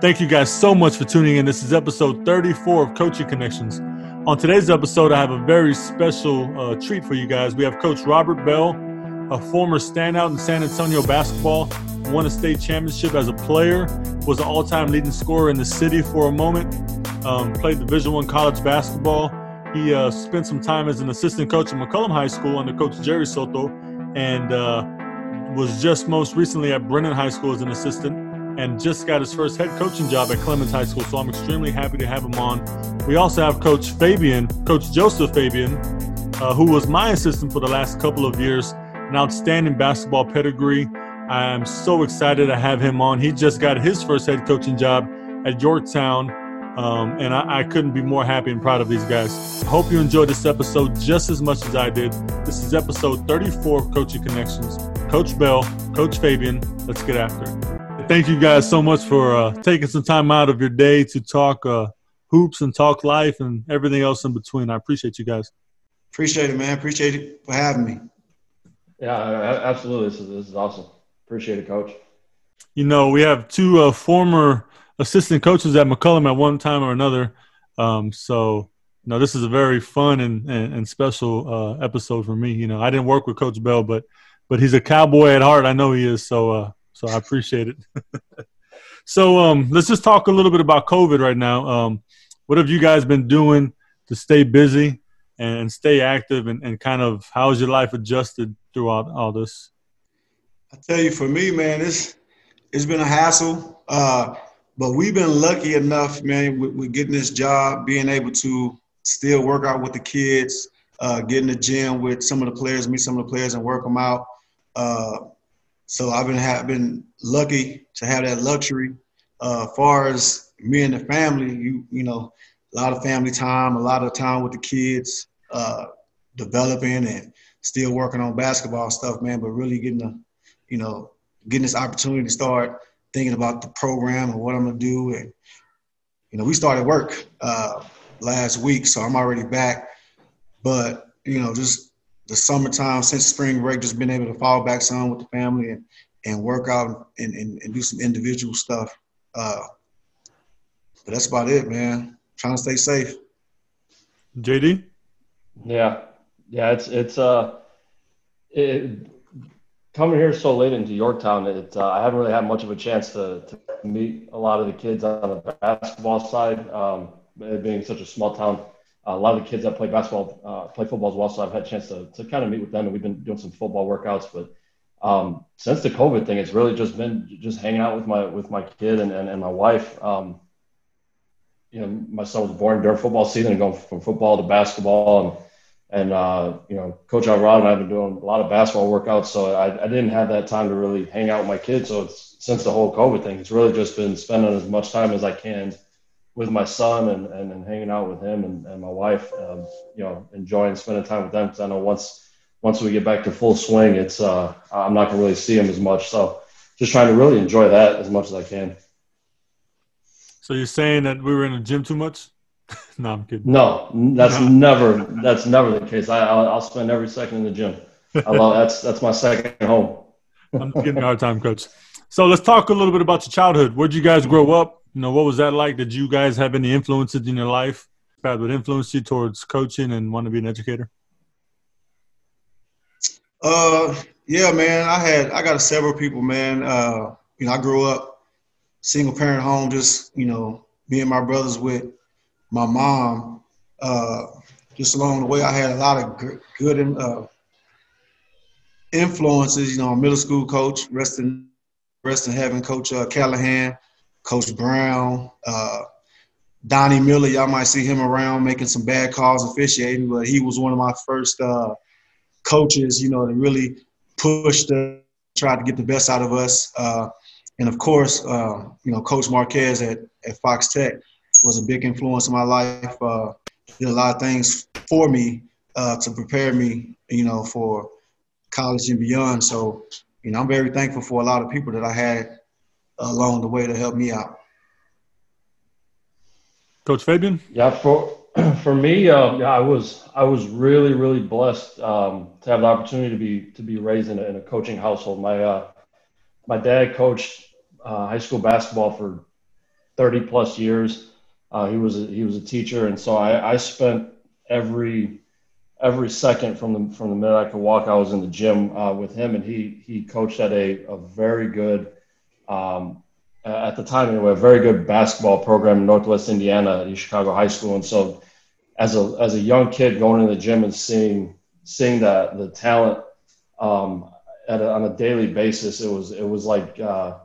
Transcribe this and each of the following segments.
Thank you guys so much for tuning in. This is episode 34 of Coaching Connections. On today's episode, I have a very special uh, treat for you guys. We have Coach Robert Bell, a former standout in San Antonio basketball, won a state championship as a player, was an all-time leading scorer in the city for a moment, um, played Division One college basketball. He uh, spent some time as an assistant coach at McCollum High School under Coach Jerry Soto, and uh, was just most recently at Brennan High School as an assistant and just got his first head coaching job at Clemens High School. So I'm extremely happy to have him on. We also have Coach Fabian, Coach Joseph Fabian, uh, who was my assistant for the last couple of years, an outstanding basketball pedigree. I am so excited to have him on. He just got his first head coaching job at Yorktown. Um, and I, I, couldn't be more happy and proud of these guys. Hope you enjoyed this episode just as much as I did. This is episode 34 of Coaching Connections. Coach Bell, Coach Fabian, let's get after it thank you guys so much for uh, taking some time out of your day to talk uh, hoops and talk life and everything else in between. I appreciate you guys. Appreciate it, man. Appreciate it for having me. Yeah, absolutely. This is, this is awesome. Appreciate it, coach. You know, we have two uh, former assistant coaches at McCollum at one time or another. Um, so, you know, this is a very fun and, and, and special uh, episode for me. You know, I didn't work with Coach Bell, but but he's a cowboy at heart. I know he is. So uh, so I appreciate it. so um, let's just talk a little bit about COVID right now. Um, what have you guys been doing to stay busy and stay active, and, and kind of how's your life adjusted throughout all this? I tell you, for me, man, it's it's been a hassle. Uh, but we've been lucky enough, man, with, with, getting this job, being able to still work out with the kids, uh, get in the gym with some of the players, meet some of the players, and work them out. Uh, so I've been have been lucky to have that luxury. Uh, far as me and the family, you you know, a lot of family time, a lot of time with the kids, uh, developing and still working on basketball stuff, man. But really getting the, you know, getting this opportunity to start thinking about the program and what I'm gonna do. And you know, we started work uh, last week, so I'm already back. But you know, just the summertime since spring break, just been able to fall back some with the family and, and work out and, and, and do some individual stuff. Uh, but that's about it, man. Trying to stay safe. JD? Yeah. Yeah, it's it's uh it, coming here so late into Yorktown, it uh, I haven't really had much of a chance to, to meet a lot of the kids on the basketball side. Um, being such a small town, a lot of the kids that play basketball, uh, play football as well. So I've had a chance to, to kind of meet with them and we've been doing some football workouts. But um, since the COVID thing, it's really just been just hanging out with my, with my kid and, and, and my wife. Um, you know, my son was born during football season and going from football to basketball and, and, uh, you know, coach Alvarado and I've been doing a lot of basketball workouts. So I, I didn't have that time to really hang out with my kids. So it's since the whole COVID thing, it's really just been spending as much time as I can with my son and, and, and hanging out with him and, and my wife, um, you know, enjoying spending time with them. Because I know once once we get back to full swing, it's uh, I'm not gonna really see him as much. So just trying to really enjoy that as much as I can. So you're saying that we were in the gym too much? no, I'm kidding. No, that's no. never that's never the case. I I'll, I'll, spend every second in the gym. I love that's that's my second home. I'm giving you a hard time, coach. So let's talk a little bit about your childhood. Where'd you guys grow up? You know, what was that like? Did you guys have any influences in your life that would influence you towards coaching and want to be an educator? Uh, yeah, man. I had I got several people, man. Uh, you know, I grew up single parent home, just you know, me and my brothers with my mom. Uh, just along the way, I had a lot of good uh, influences. You know, middle school coach, rest in rest in heaven, Coach uh, Callahan. Coach Brown, uh, Donnie Miller. Y'all might see him around making some bad calls officiating, but he was one of my first uh, coaches, you know, to really push the try to get the best out of us. Uh, and of course, uh, you know, Coach Marquez at, at Fox Tech was a big influence in my life. Uh, did a lot of things for me uh, to prepare me, you know, for college and beyond. So, you know, I'm very thankful for a lot of people that I had along the way to help me out. Coach Fabian? Yeah, for for me, uh, yeah, I was I was really really blessed um, to have the opportunity to be to be raised in a, in a coaching household. My uh, my dad coached uh, high school basketball for 30 plus years. Uh, he was a, he was a teacher, and so I, I spent every every second from the from the minute I could walk, I was in the gym uh, with him, and he he coached at a, a very good, um, at the time anyway, a very good basketball program in Northwest Indiana at Chicago High School, and so as a as a young kid going to the gym and seeing seeing that the talent um, a, on a daily basis, it was it was like uh,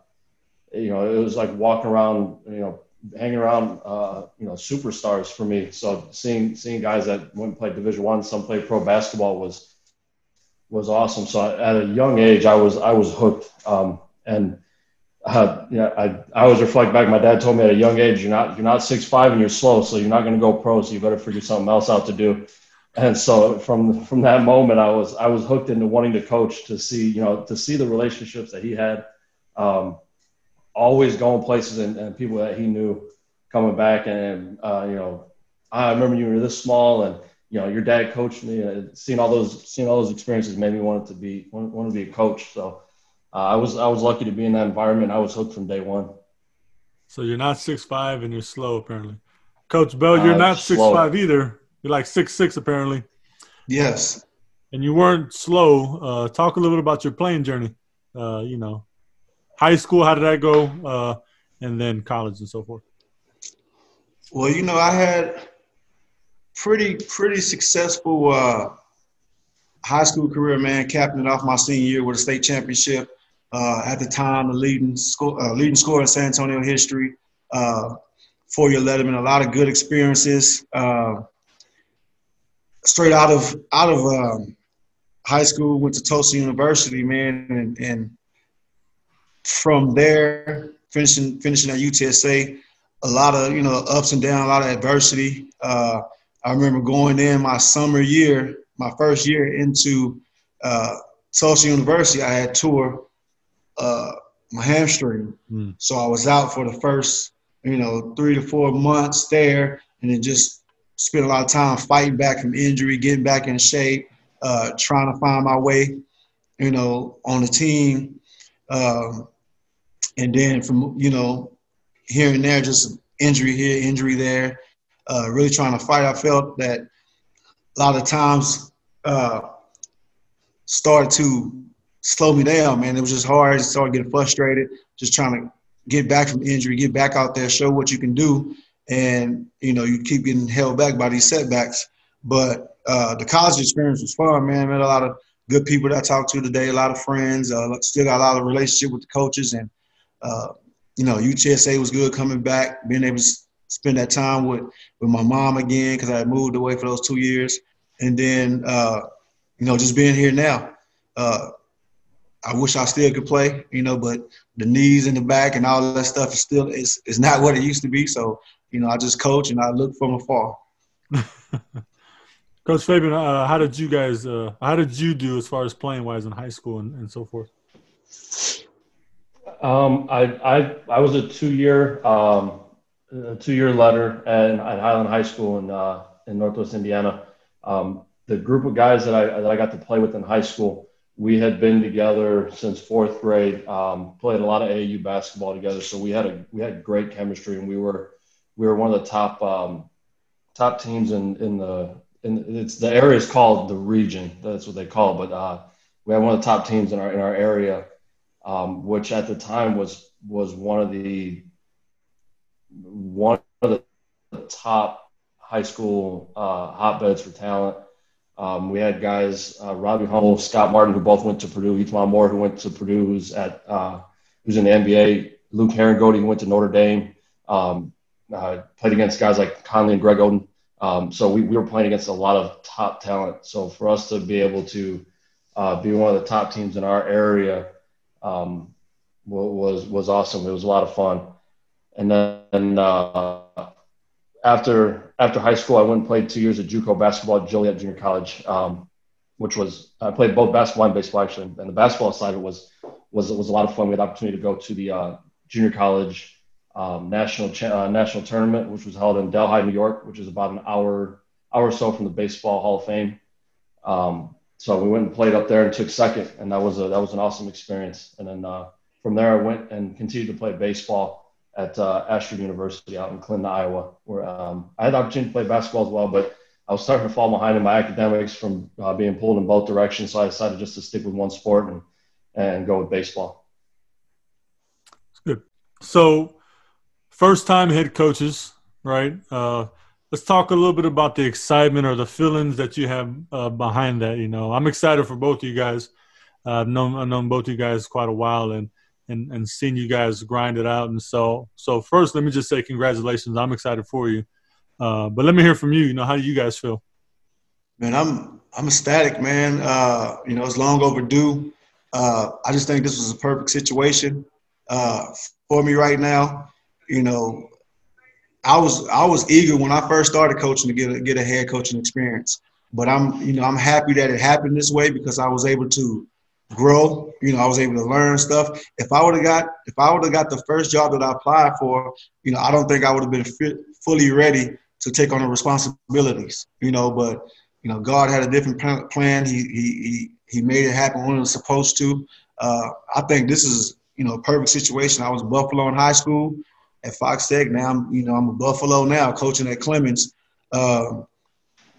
you know it was like walking around you know hanging around uh, you know superstars for me. So seeing seeing guys that went and played Division One, some played pro basketball was was awesome. So at a young age, I was I was hooked. Um, and uh, yeah, I I always reflect back. My dad told me at a young age, you're not you're not six five and you're slow, so you're not going to go pro. So you better figure something else out to do. And so from from that moment, I was I was hooked into wanting to coach to see you know to see the relationships that he had. Um, always going places and, and people that he knew coming back. And, uh, you know, I remember you were this small and, you know, your dad coached me and seeing all those, seeing all those experiences made me want to be, want to be a coach. So uh, I was, I was lucky to be in that environment. I was hooked from day one. So you're not six five and you're slow apparently. Coach Bell, you're uh, not six slow. five either. You're like six six apparently. Yes. And you weren't slow. Uh, talk a little bit about your playing journey. Uh, you know, high school, how did that go? Uh, and then college and so forth. Well, you know, I had pretty pretty successful uh, high school career, man. Capping it off my senior year with a state championship. Uh, at the time, the leading score, uh, leading scorer in San Antonio history. Uh, four year letterman, a lot of good experiences. Uh, straight out of out of um, high school, went to Tulsa University, man, and, and from there, finishing finishing at UTSA, a lot of you know ups and downs, a lot of adversity. Uh, I remember going in my summer year, my first year into uh, Tulsa University. I had tore uh, my hamstring, mm. so I was out for the first you know three to four months there, and then just spent a lot of time fighting back from injury, getting back in shape, uh, trying to find my way, you know, on the team. Um, and then from you know here and there, just injury here, injury there, uh, really trying to fight. I felt that a lot of times uh, started to slow me down, man. It was just hard. I started getting frustrated, just trying to get back from injury, get back out there, show what you can do, and you know you keep getting held back by these setbacks. But uh, the college experience was fun, man. Met a lot of good people that I talked to today, a lot of friends. Uh, still got a lot of relationship with the coaches, and uh, you know, UTSA was good coming back, being able to spend that time with, with my mom again because I had moved away for those two years. And then, uh, you know, just being here now. I wish I still could play, you know, but the knees in the back and all that stuff is still is is not what it used to be. So, you know, I just coach and I look from afar. Coach Fabian, uh, how did you guys? Uh, how did you do as far as playing wise in high school and, and so forth? Um, I, I, I was a two-year, um, two-year letter at, at Highland High School in, uh, in Northwest Indiana. Um, the group of guys that I, that I got to play with in high school, we had been together since fourth grade, um, played a lot of AAU basketball together. So we had a, we had great chemistry and we were, we were one of the top, um, top teams in, in the, in it's the area is called the region. That's what they call it. But, uh, we had one of the top teams in our, in our area um, which at the time was was one of the one of the top high school uh, hotbeds for talent. Um, we had guys, uh, Robbie Hummel, Scott Martin, who both went to Purdue, E'Twaun Moore, who went to Purdue, who's at uh, who's in the NBA, Luke Harangody, who went to Notre Dame, um, uh, played against guys like Conley and Greg Oden. Um, so we, we were playing against a lot of top talent. So for us to be able to uh, be one of the top teams in our area um, was was awesome. It was a lot of fun. And then uh, after after high school, I went and played two years of JUCO basketball at Joliet Junior College, um, which was I played both basketball and baseball actually. And the basketball side of it was was was a lot of fun. We had the opportunity to go to the uh, junior college um, national uh, national tournament, which was held in Delhi, New York, which is about an hour hour or so from the Baseball Hall of Fame. Um, so we went and played up there and took second, and that was a that was an awesome experience. And then uh, from there, I went and continued to play baseball at uh, Ashford University out in Clinton, Iowa, where um, I had the opportunity to play basketball as well, but I was starting to fall behind in my academics from uh, being pulled in both directions. So I decided just to stick with one sport and, and go with baseball. Good. So, first time head coaches, right? Uh, let's talk a little bit about the excitement or the feelings that you have uh, behind that. You know, I'm excited for both of you guys. I've known I've known both of you guys quite a while, and and and seen you guys grind it out. And so so first, let me just say congratulations. I'm excited for you. Uh, but let me hear from you. You know, how do you guys feel? Man, I'm I'm ecstatic, man. Uh, you know, it's long overdue. Uh, I just think this was a perfect situation uh, for me right now. You know, I was I was eager when I first started coaching to get a, get a head coaching experience, but I'm you know I'm happy that it happened this way because I was able to grow. You know, I was able to learn stuff. If I would have got if I would have got the first job that I applied for, you know, I don't think I would have been fit, fully ready to take on the responsibilities. You know, but you know, God had a different plan. He he he, he made it happen when it was supposed to. Uh, I think this is you know a perfect situation. I was Buffalo in high school at Fox Tech. Now I'm you know I'm a Buffalo now, coaching at Clemens. Uh,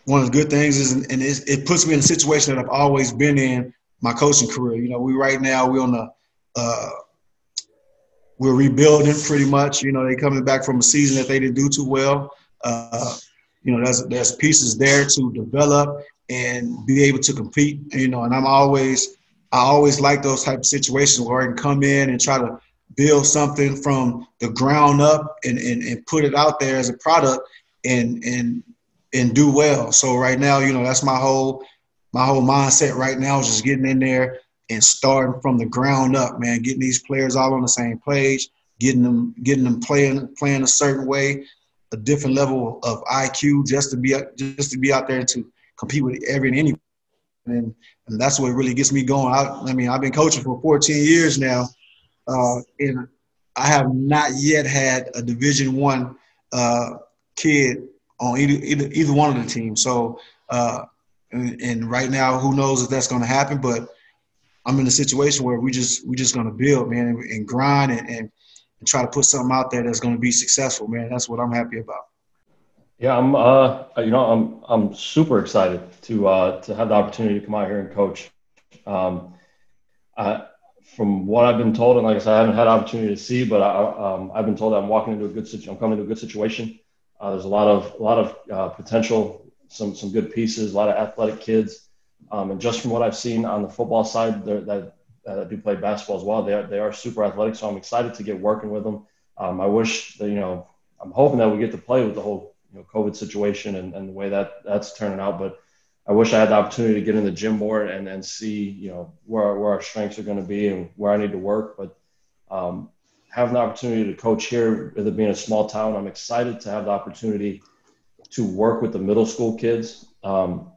one of the good things is, and it puts me in a situation that I've always been in my coaching career. You know, we right now we're on the uh, we're rebuilding pretty much. You know, they coming back from a season that they didn't do too well. Uh, you know, there's there's pieces there to develop and be able to compete. You know, and I'm always I always like those type of situations where I can come in and try to build something from the ground up and, and, and put it out there as a product and and and do well. So right now, you know, that's my whole my whole mindset right now is just getting in there and starting from the ground up, man. Getting these players all on the same page, getting them getting them playing playing a certain way, a different level of IQ, just to be just to be out there to compete with every and any. And, and that's what really gets me going. I, I mean, I've been coaching for 14 years now, uh, and I have not yet had a Division One uh, kid on either, either either one of the teams. So uh, and, and right now, who knows if that's going to happen? But I'm in a situation where we just we just going to build, man, and, and grind and, and, and try to put something out there that's going to be successful, man. That's what I'm happy about. Yeah, I'm. Uh, you know, I'm I'm super excited to uh, to have the opportunity to come out here and coach. Um, I, from what I've been told, and like I said, I haven't had opportunity to see, but I, um, I've been told I'm walking into a good situation. I'm coming into a good situation. Uh, there's a lot of a lot of uh, potential some some good pieces, a lot of athletic kids, um, and just from what I've seen on the football side, that uh, do play basketball as well. They are they are super athletic, so I'm excited to get working with them. Um, I wish that you know I'm hoping that we get to play with the whole you know COVID situation and, and the way that that's turning out, but. I wish I had the opportunity to get in the gym more and, and see, you know, where, where our strengths are going to be and where I need to work. But um, having the opportunity to coach here, with it being a small town, I'm excited to have the opportunity to work with the middle school kids. Um,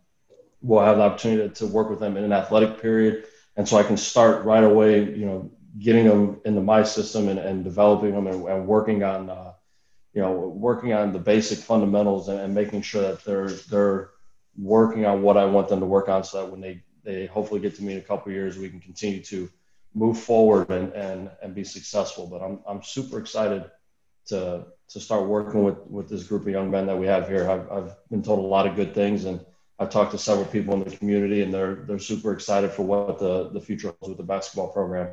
we'll have the opportunity to work with them in an athletic period. And so I can start right away, you know, getting them into my system and, and developing them and, and working on, uh, you know, working on the basic fundamentals and, and, making sure that they're, they're working on what I want them to work on so that when they, they hopefully get to me in a couple years, we can continue to move forward and, and, and be successful. But I'm, I'm super excited to to start working with with this group of young men that we have here. I've, I've been told a lot of good things, and I've talked to several people in the community, and they're they're super excited for what the the future holds with the basketball program.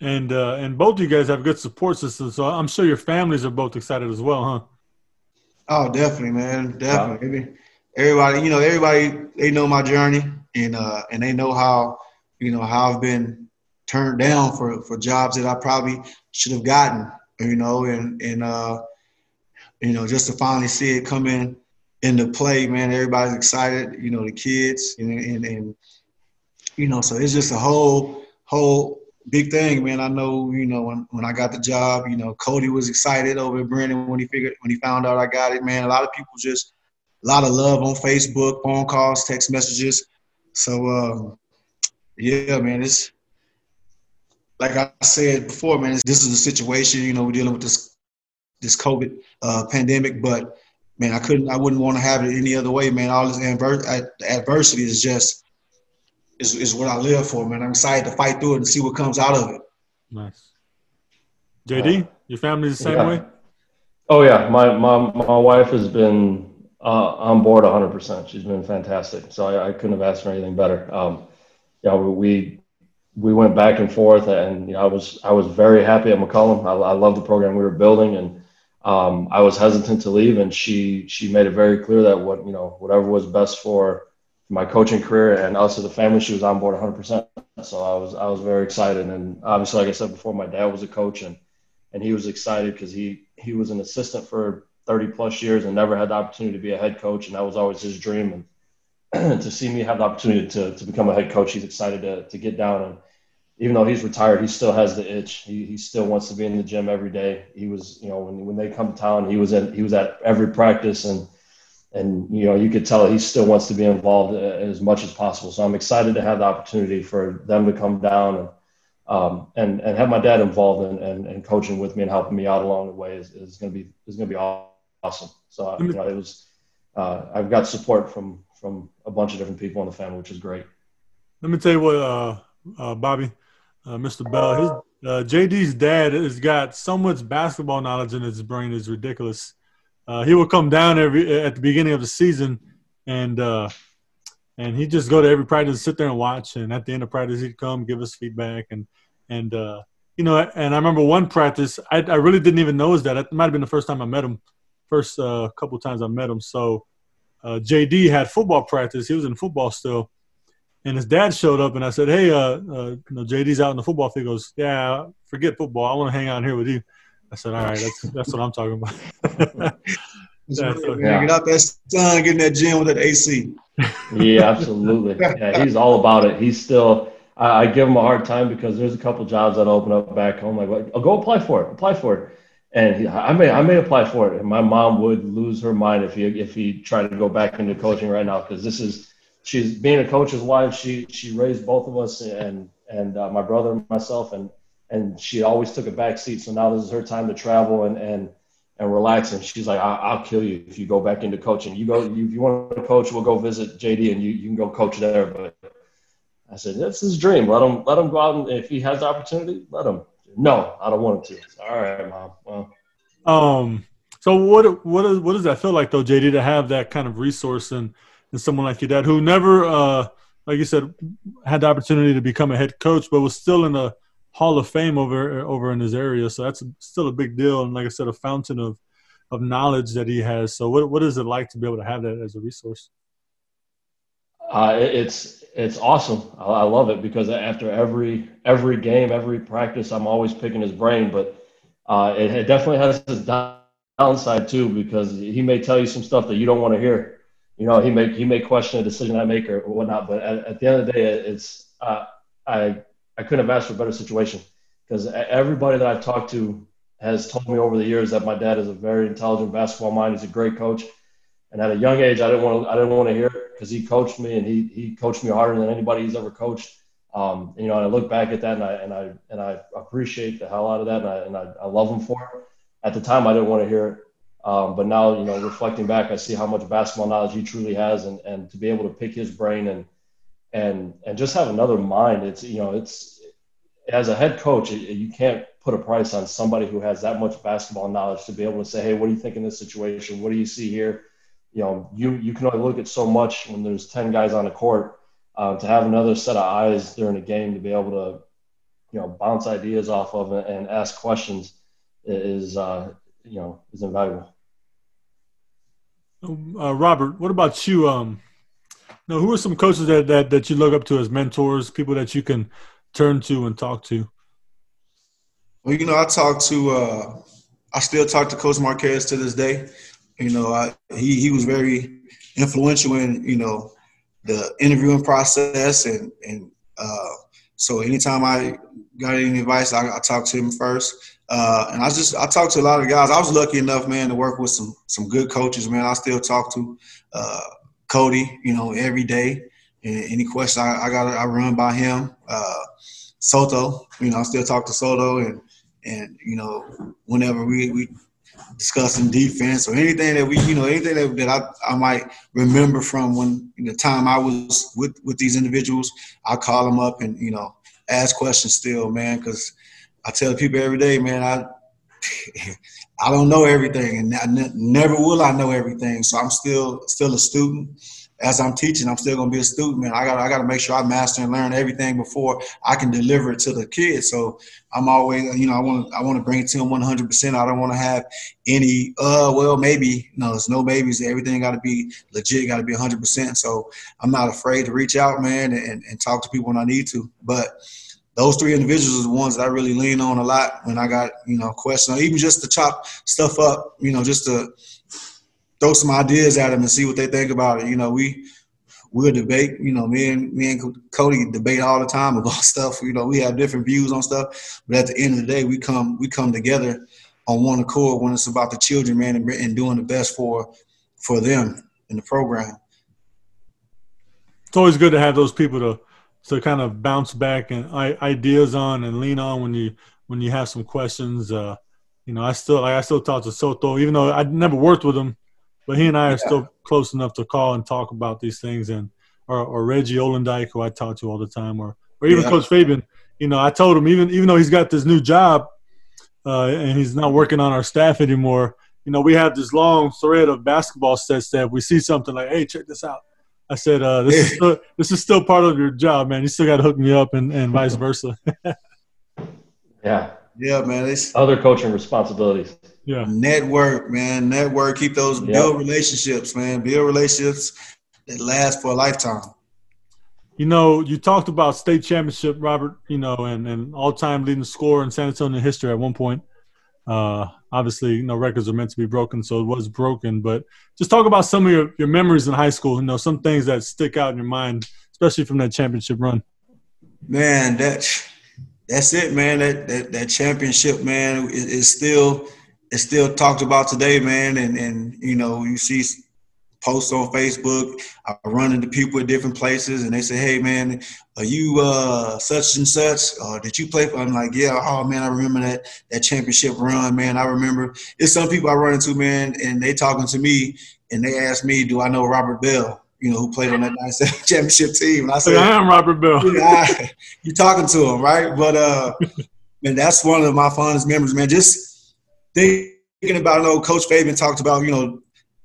And uh, and both of you guys have good support systems, so I'm sure your families are both excited as well, huh? Oh, definitely, man, definitely. Yeah. Everybody, you know, everybody they know my journey, and uh, and they know how you know how I've been turned down for for jobs that I probably should have gotten you know, and and uh, you know, just to finally see it come in into play, man. Everybody's excited, you know, the kids, and and, and you know, so it's just a whole whole big thing, man. I know, you know, when, when I got the job, you know, Cody was excited over Brennan when he figured when he found out I got it, man. A lot of people just a lot of love on Facebook, phone calls, text messages. So um, yeah, man, it's like I said before, man, this is a situation. You know, we're dealing with this this COVID uh, pandemic, but man, I couldn't, I wouldn't want to have it any other way, man. All this adver- adversity is just is is what I live for, man. I'm excited to fight through it and see what comes out of it. Nice, JD. Your family's the same yeah. way? Oh yeah, my my my wife has been uh, on board 100. percent She's been fantastic. So I, I, couldn't have asked for anything better. Um, yeah, we we went back and forth, and you know, I was I was very happy at McCollum. I, I love the program we were building, and um, I was hesitant to leave, and she she made it very clear that what you know whatever was best for my coaching career and us as a family, she was on board 100. percent So I was I was very excited, and obviously, like I said before, my dad was a coach, and and he was excited because he he was an assistant for 30 plus years and never had the opportunity to be a head coach, and that was always his dream. And to see me have the opportunity to to become a head coach, he's excited to to get down and even though he's retired, he still has the itch. He, he still wants to be in the gym every day. He was, you know, when, when they come to town, he was in, he was at every practice and, and, you know, you could tell he still wants to be involved as much as possible. So I'm excited to have the opportunity for them to come down and, um, and, and have my dad involved in, and, and coaching with me and helping me out along the way is, is going to be, is going to be awesome. So, you know, it was, uh, I've got support from, from a bunch of different people in the family, which is great. Let me tell you what, uh, uh, Bobby, uh, Mr. Bell. His uh, JD's dad has got so much basketball knowledge in his brain is ridiculous. Uh, he would come down every at the beginning of the season, and uh, and he'd just go to every practice, sit there and watch. And at the end of practice, he'd come give us feedback, and and uh, you know, and I remember one practice, I, I really didn't even notice that. It might have been the first time I met him, first couple times I met him. So JD had football practice. He was in football still, and his dad showed up, and I said, "Hey, uh, uh, you know, JD's out in the football field." He goes, "Yeah, forget football. I want to hang out here with you." I said, "All right, that's that's what I'm talking about." yeah, so, yeah. Get out that sun, get in that gym with that AC. yeah, absolutely. Yeah, he's all about it. He's still. I, I, give him a hard time because there's a couple jobs that open up back home. Like, I'll go apply for it. Apply for it. And he, I may I may apply for it. And my mom would lose her mind if he if he tried to go back into coaching right now because this is she's being a coach's wife. She she raised both of us and and uh, my brother and myself, and and she always took a back seat. So now this is her time to travel and and and relax. And she's like, I- will kill you if you go back into coaching. You go, if you want to coach, we'll go visit JD and you you can go coach there. But I said, that's his dream. Let him let him go out and if he has the opportunity, let him. No, I don't want him to. All right, mom. Well. Um. So what what is what does that feel like though, JD, to have that kind of resource and than someone like your dad, who never, uh, like you said, had the opportunity to become a head coach, but was still in the Hall of Fame over over in his area. So that's still a big deal, and like I said, a fountain of of knowledge that he has. So what what is it like to be able to have that as a resource? Uh, it's it's awesome. I, I, love it because after every every game, every practice, I'm always picking his brain. But uh, it, it, definitely has its downside too because he may tell you some stuff that you don't want to hear you know, he may he may question a decision I make or whatnot. But at, at the end of the day, it's uh, I I couldn't have asked for a better situation because everybody that I've talked to has told me over the years that my dad is a very intelligent basketball mind. He's a great coach, and at a young age, I didn't want to I didn't want to hear it because he coached me and he he coached me harder than anybody he's ever coached. Um, you know, and I look back at that and I and I and I appreciate the hell out of that and I and I, I love him for it. At the time, I didn't want to hear it. Um, but now, you know, reflecting back, I see how much basketball knowledge he truly has, and, and to be able to pick his brain and and and just have another mind. It's you know, it's as a head coach, you can't put a price on somebody who has that much basketball knowledge to be able to say, hey, what do you think in this situation? What do you see here? You know, you you can only look at so much when there's ten guys on the court. Uh, to have another set of eyes during a game to be able to, you know, bounce ideas off of it and ask questions is uh, you know is invaluable. Uh, Robert, what about you? Um, now, who are some coaches that, that that you look up to as mentors, people that you can turn to and talk to? Well, you know, I talk to, uh, I still talk to Coach Marquez to this day. You know, I, he he was very influential in you know the interviewing process, and and uh, so anytime I got any advice, I, I talk to him first. Uh, and I just I talked to a lot of guys. I was lucky enough, man, to work with some some good coaches, man. I still talk to uh, Cody, you know, every day. And any questions I, I got, I run by him. Uh, Soto, you know, I still talk to Soto, and and you know, whenever we we discussing defense or anything that we, you know, anything that, that I, I might remember from when the time I was with with these individuals, I call them up and you know ask questions still, man, because I tell people every day, man, I I don't know everything, and I ne- never will I know everything. So I'm still still a student. As I'm teaching, I'm still gonna be a student, man. I got I got to make sure I master and learn everything before I can deliver it to the kids. So I'm always, you know, I want I want to bring it to them 100. percent I don't want to have any, uh, well, maybe no, there's no babies. Everything got to be legit, got to be 100. percent So I'm not afraid to reach out, man, and, and talk to people when I need to. But those three individuals are the ones that I really lean on a lot when I got, you know, questions, or even just to chop stuff up, you know, just to throw some ideas at them and see what they think about it. You know, we we'll debate. You know, me and me and Cody debate all the time about stuff. You know, we have different views on stuff, but at the end of the day, we come we come together on one accord when it's about the children, man, and, and doing the best for for them in the program. It's always good to have those people to to kind of bounce back and ideas on and lean on when you when you have some questions. Uh, you know, I still like I still talk to Soto, even though I never worked with him, but he and I are yeah. still close enough to call and talk about these things. And or, or Reggie Olendike, who I talk to all the time, or or even yeah. Coach Fabian. You know, I told him even even though he's got this new job uh, and he's not working on our staff anymore. You know, we have this long thread of basketball sets that we see something like, "Hey, check this out." I said, uh, this, is still, this is still part of your job, man. You still got to hook me up and, and vice versa. yeah. Yeah, man. It's other coaching responsibilities. Yeah. Network, man. Network. Keep those yep. build relationships, man. Build relationships that last for a lifetime. You know, you talked about state championship, Robert. You know, and and all time leading scorer in San Antonio history at one point. Uh, obviously, you know, records are meant to be broken, so it was broken. But just talk about some of your, your memories in high school. You know, some things that stick out in your mind, especially from that championship run. Man, that's that's it, man. That that, that championship, man, is, is still it's still talked about today, man. And and you know, you see posts on Facebook. I run into people at different places, and they say, "Hey, man, are you uh, such and such? Or did you play?" For? I'm like, "Yeah." Oh man, I remember that that championship run, man. I remember. It's some people I run into, man, and they talking to me, and they ask me, "Do I know Robert Bell?" You know, who played on that 97 championship team? And I said, "I am Robert Bell." yeah you talking to him, right? But uh, man, that's one of my fondest memories, man. Just thinking about, you know, Coach Fabian talked about, you know,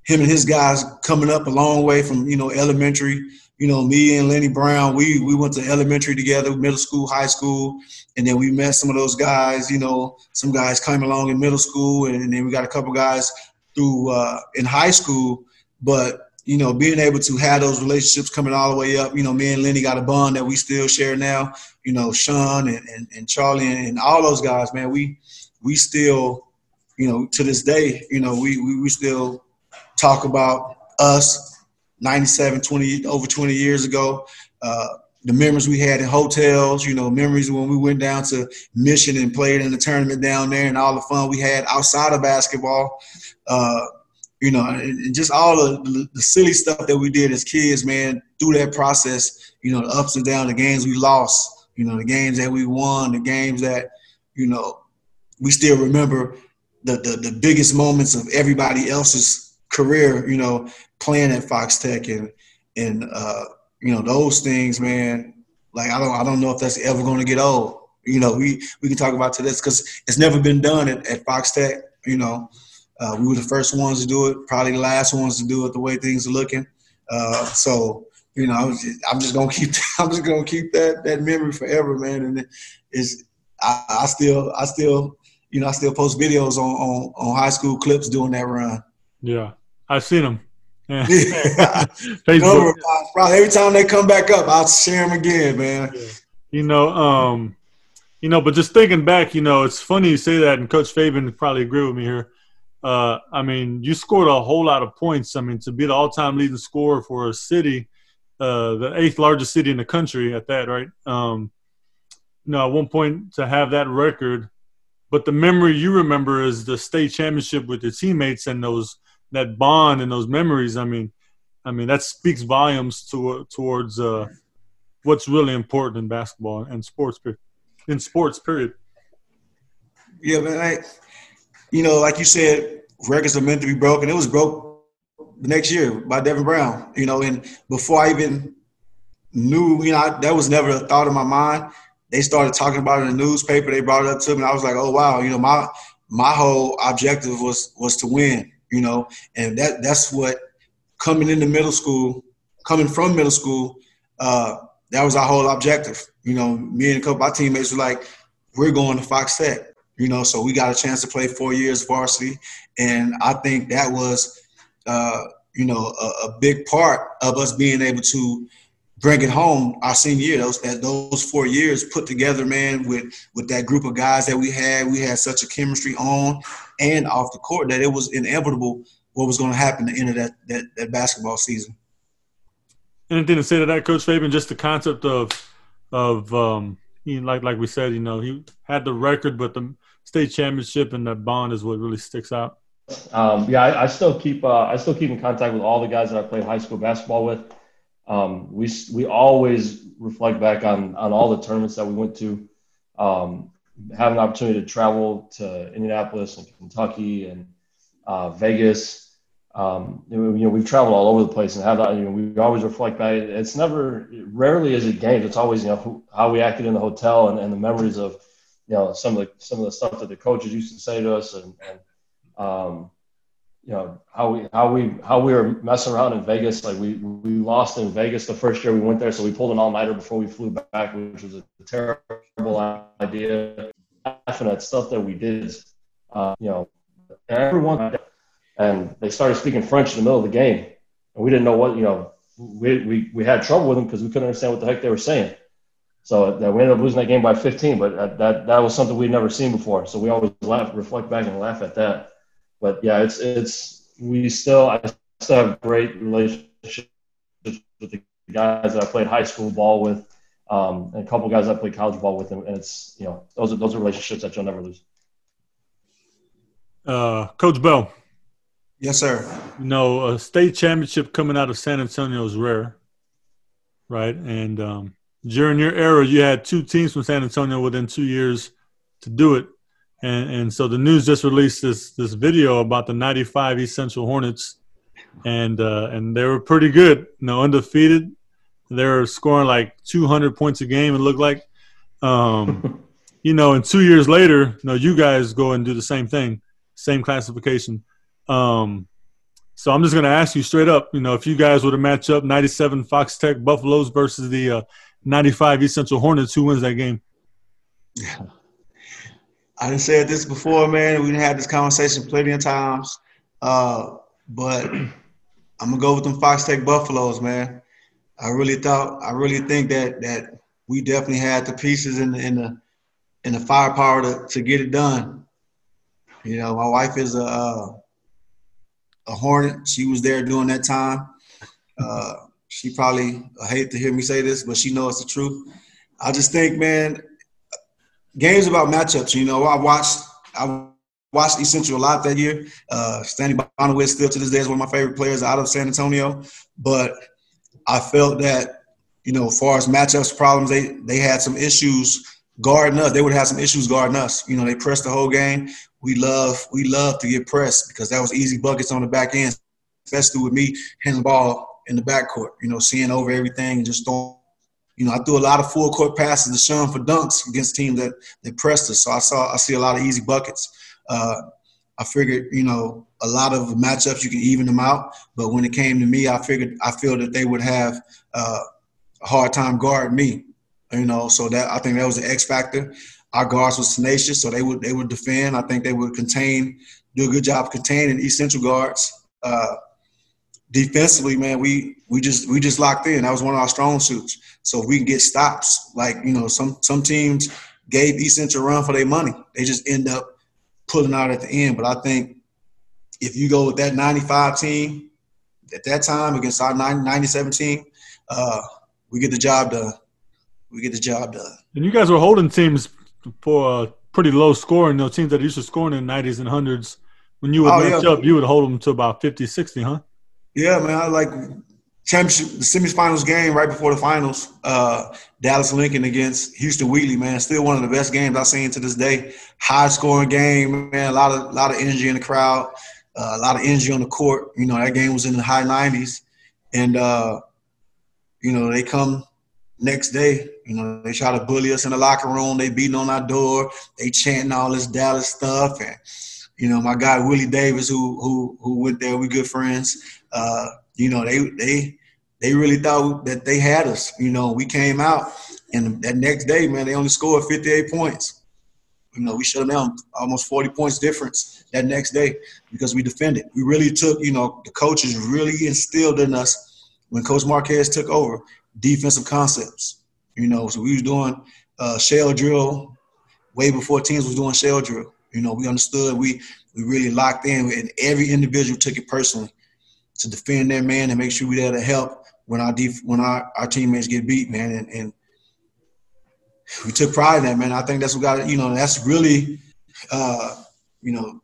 him and his guys coming up a long way from you know elementary. You know, me and Lenny Brown, we we went to elementary together, middle school, high school, and then we met some of those guys. You know, some guys came along in middle school, and, and then we got a couple guys through uh, in high school. But you know, being able to have those relationships coming all the way up. You know, me and Lenny got a bond that we still share now. You know, Sean and, and, and Charlie and, and all those guys, man, we we still, you know, to this day, you know, we we, we still talk about us 97, 20, over 20 years ago. Uh, the memories we had in hotels, you know, memories when we went down to Mission and played in the tournament down there and all the fun we had outside of basketball. Uh, you know, and just all the, the silly stuff that we did as kids, man, through that process, you know, the ups and downs, the games we lost, you know, the games that we won, the games that, you know, we still remember the, the, the biggest moments of everybody else's career, you know, playing at Fox Tech and and uh, you know those things, man. Like I don't I don't know if that's ever going to get old. You know, we we can talk about to this because it's never been done at, at Fox Tech. You know, uh, we were the first ones to do it, probably the last ones to do it. The way things are looking, uh, so you know, I'm just, I'm just, gonna keep I'm just gonna keep that that memory forever, man. And it's I, I still I still you know I still post videos on, on on high school clips doing that run. Yeah. I've seen them. Yeah. Facebook. Probably every time they come back up, I'll share them again, man. Yeah. You know, um, you know, but just thinking back, you know, it's funny you say that, and Coach Fabian probably agree with me here. Uh, I mean, you scored a whole lot of points. I mean, to be the all-time leading scorer for a city, uh, the eighth largest city in the country at that, right? Um, you know, at one point to have that record, but the memory you remember is the state championship with your teammates and those that bond and those memories. I mean, I mean that speaks volumes to, towards uh, what's really important in basketball and sports. In sports, period. Yeah, man. I, you know, like you said, records are meant to be broken. It was broke the next year by Devin Brown. You know, and before I even knew, you know, that was never a thought in my mind. They started talking about it in the newspaper. They brought it up to me. I was like, oh wow, you know, my my whole objective was was to win, you know, and that that's what coming into middle school, coming from middle school, uh, that was our whole objective. You know, me and a couple of my teammates were like, we're going to Fox Tech, you know, so we got a chance to play four years varsity, and I think that was, uh, you know, a, a big part of us being able to bring it home our senior year. Those that those four years put together, man, with with that group of guys that we had, we had such a chemistry on and off the court that it was inevitable what was going to happen at the end of that that, that basketball season. Anything to say to that, Coach Fabian? Just the concept of of um, you know, like like we said, you know, he had the record, but the state championship and that bond is what really sticks out. Um, yeah, I, I, still keep uh, I still keep in contact with all the guys that I played high school basketball with um, we we always reflect back on on all the tournaments that we went to. Um, have an opportunity to travel to Indianapolis and Kentucky and uh, Vegas. Um, you know, we've traveled all over the place and have that. You know, we always reflect back. It's never, rarely is it games. It's always you know who, how we acted in the hotel and, and the memories of you know some of the some of the stuff that the coaches used to say to us and, and um, you know how we how we how we were messing around in Vegas. Like we we lost in Vegas the first year we went there, so we pulled an all nighter before we flew back, which was a terrible idea. Laughing at stuff that we did, uh, you know, everyone and they started speaking French in the middle of the game, and we didn't know what you know. We we, we had trouble with them because we couldn't understand what the heck they were saying. So that we ended up losing that game by 15, but that that was something we'd never seen before. So we always laugh, reflect back and laugh at that but yeah, it's it's we still I still have great relationships with the guys that I played high school ball with, um, and a couple guys I played college ball with, and, and it's you know those are those are relationships that you'll never lose. Uh, Coach Bell. Yes, sir. You know, a state championship coming out of San Antonio is rare, right? And um, during your era, you had two teams from San Antonio within two years to do it. And, and so the news just released this this video about the 95 East Central Hornets, and uh, and they were pretty good, you know, undefeated. They were scoring like 200 points a game. It looked like, um, you know, and two years later, you know, you guys go and do the same thing, same classification. Um, so I'm just going to ask you straight up, you know, if you guys were to match up 97 Fox Tech Buffaloes versus the uh, 95 East Central Hornets, who wins that game? I say this before, man. We didn't have this conversation plenty of times. Uh, but I'm gonna go with them Fox Tech Buffaloes, man. I really thought, I really think that that we definitely had the pieces in the in the in the firepower to, to get it done. You know, my wife is a a Hornet. She was there during that time. Uh, she probably I hate to hear me say this, but she knows the truth. I just think, man, games about matchups. You know, I watched I watched East Central a lot that year. Uh, Stanley Bonowitz still to this day is one of my favorite players out of San Antonio. But I felt that you know, as far as matchups problems, they they had some issues guarding us. They would have some issues guarding us. You know, they pressed the whole game. We love we love to get pressed because that was easy buckets on the back end, especially with me handling the ball in the backcourt. You know, seeing over everything and just throwing you know, I threw a lot of full court passes to Sean for dunks against teams that that pressed us. So I saw I see a lot of easy buckets. Uh, I figured, you know, a lot of matchups you can even them out, but when it came to me, I figured I feel that they would have uh, a hard time guarding me. You know, so that I think that was the X factor. Our guards was tenacious, so they would they would defend. I think they would contain, do a good job containing East Central guards. Uh, defensively, man, we we just we just locked in. That was one of our strong suits. So if we can get stops, like you know, some some teams gave East Central run for their money. They just end up pulling out at the end. But I think if you go with that 95 team at that time against our 97 team, uh, we get the job done. We get the job done. And you guys were holding teams for a pretty low scoring, you know, teams that used to scoring in the 90s and 100s. When you would oh, match yeah. up, you would hold them to about 50, 60, huh? Yeah, man. I like championship, the semifinals game right before the finals. Uh, Dallas Lincoln against Houston Wheatley, man. Still one of the best games I've seen to this day. High scoring game, man. A lot of lot of energy in the crowd. Uh, a lot of energy on the court. You know that game was in the high 90s, and uh, you know they come next day, you know, they try to bully us in the locker room. They beating on our door. They chanting all this Dallas stuff. And, you know, my guy Willie Davis, who who who went there, we good friends. Uh, you know, they they they really thought that they had us. You know, we came out and that next day, man, they only scored 58 points. You know, we shut them down almost 40 points difference that next day because we defended. We really took, you know, the coaches really instilled in us when Coach Marquez took over defensive concepts. You know, so we was doing uh, shell drill way before teams was doing shell drill. You know, we understood. We we really locked in, and every individual took it personally to defend their man and make sure we there to help when our def- when our, our teammates get beat, man. And, and we took pride in that, man. I think that's what got you know that's really, uh, you know,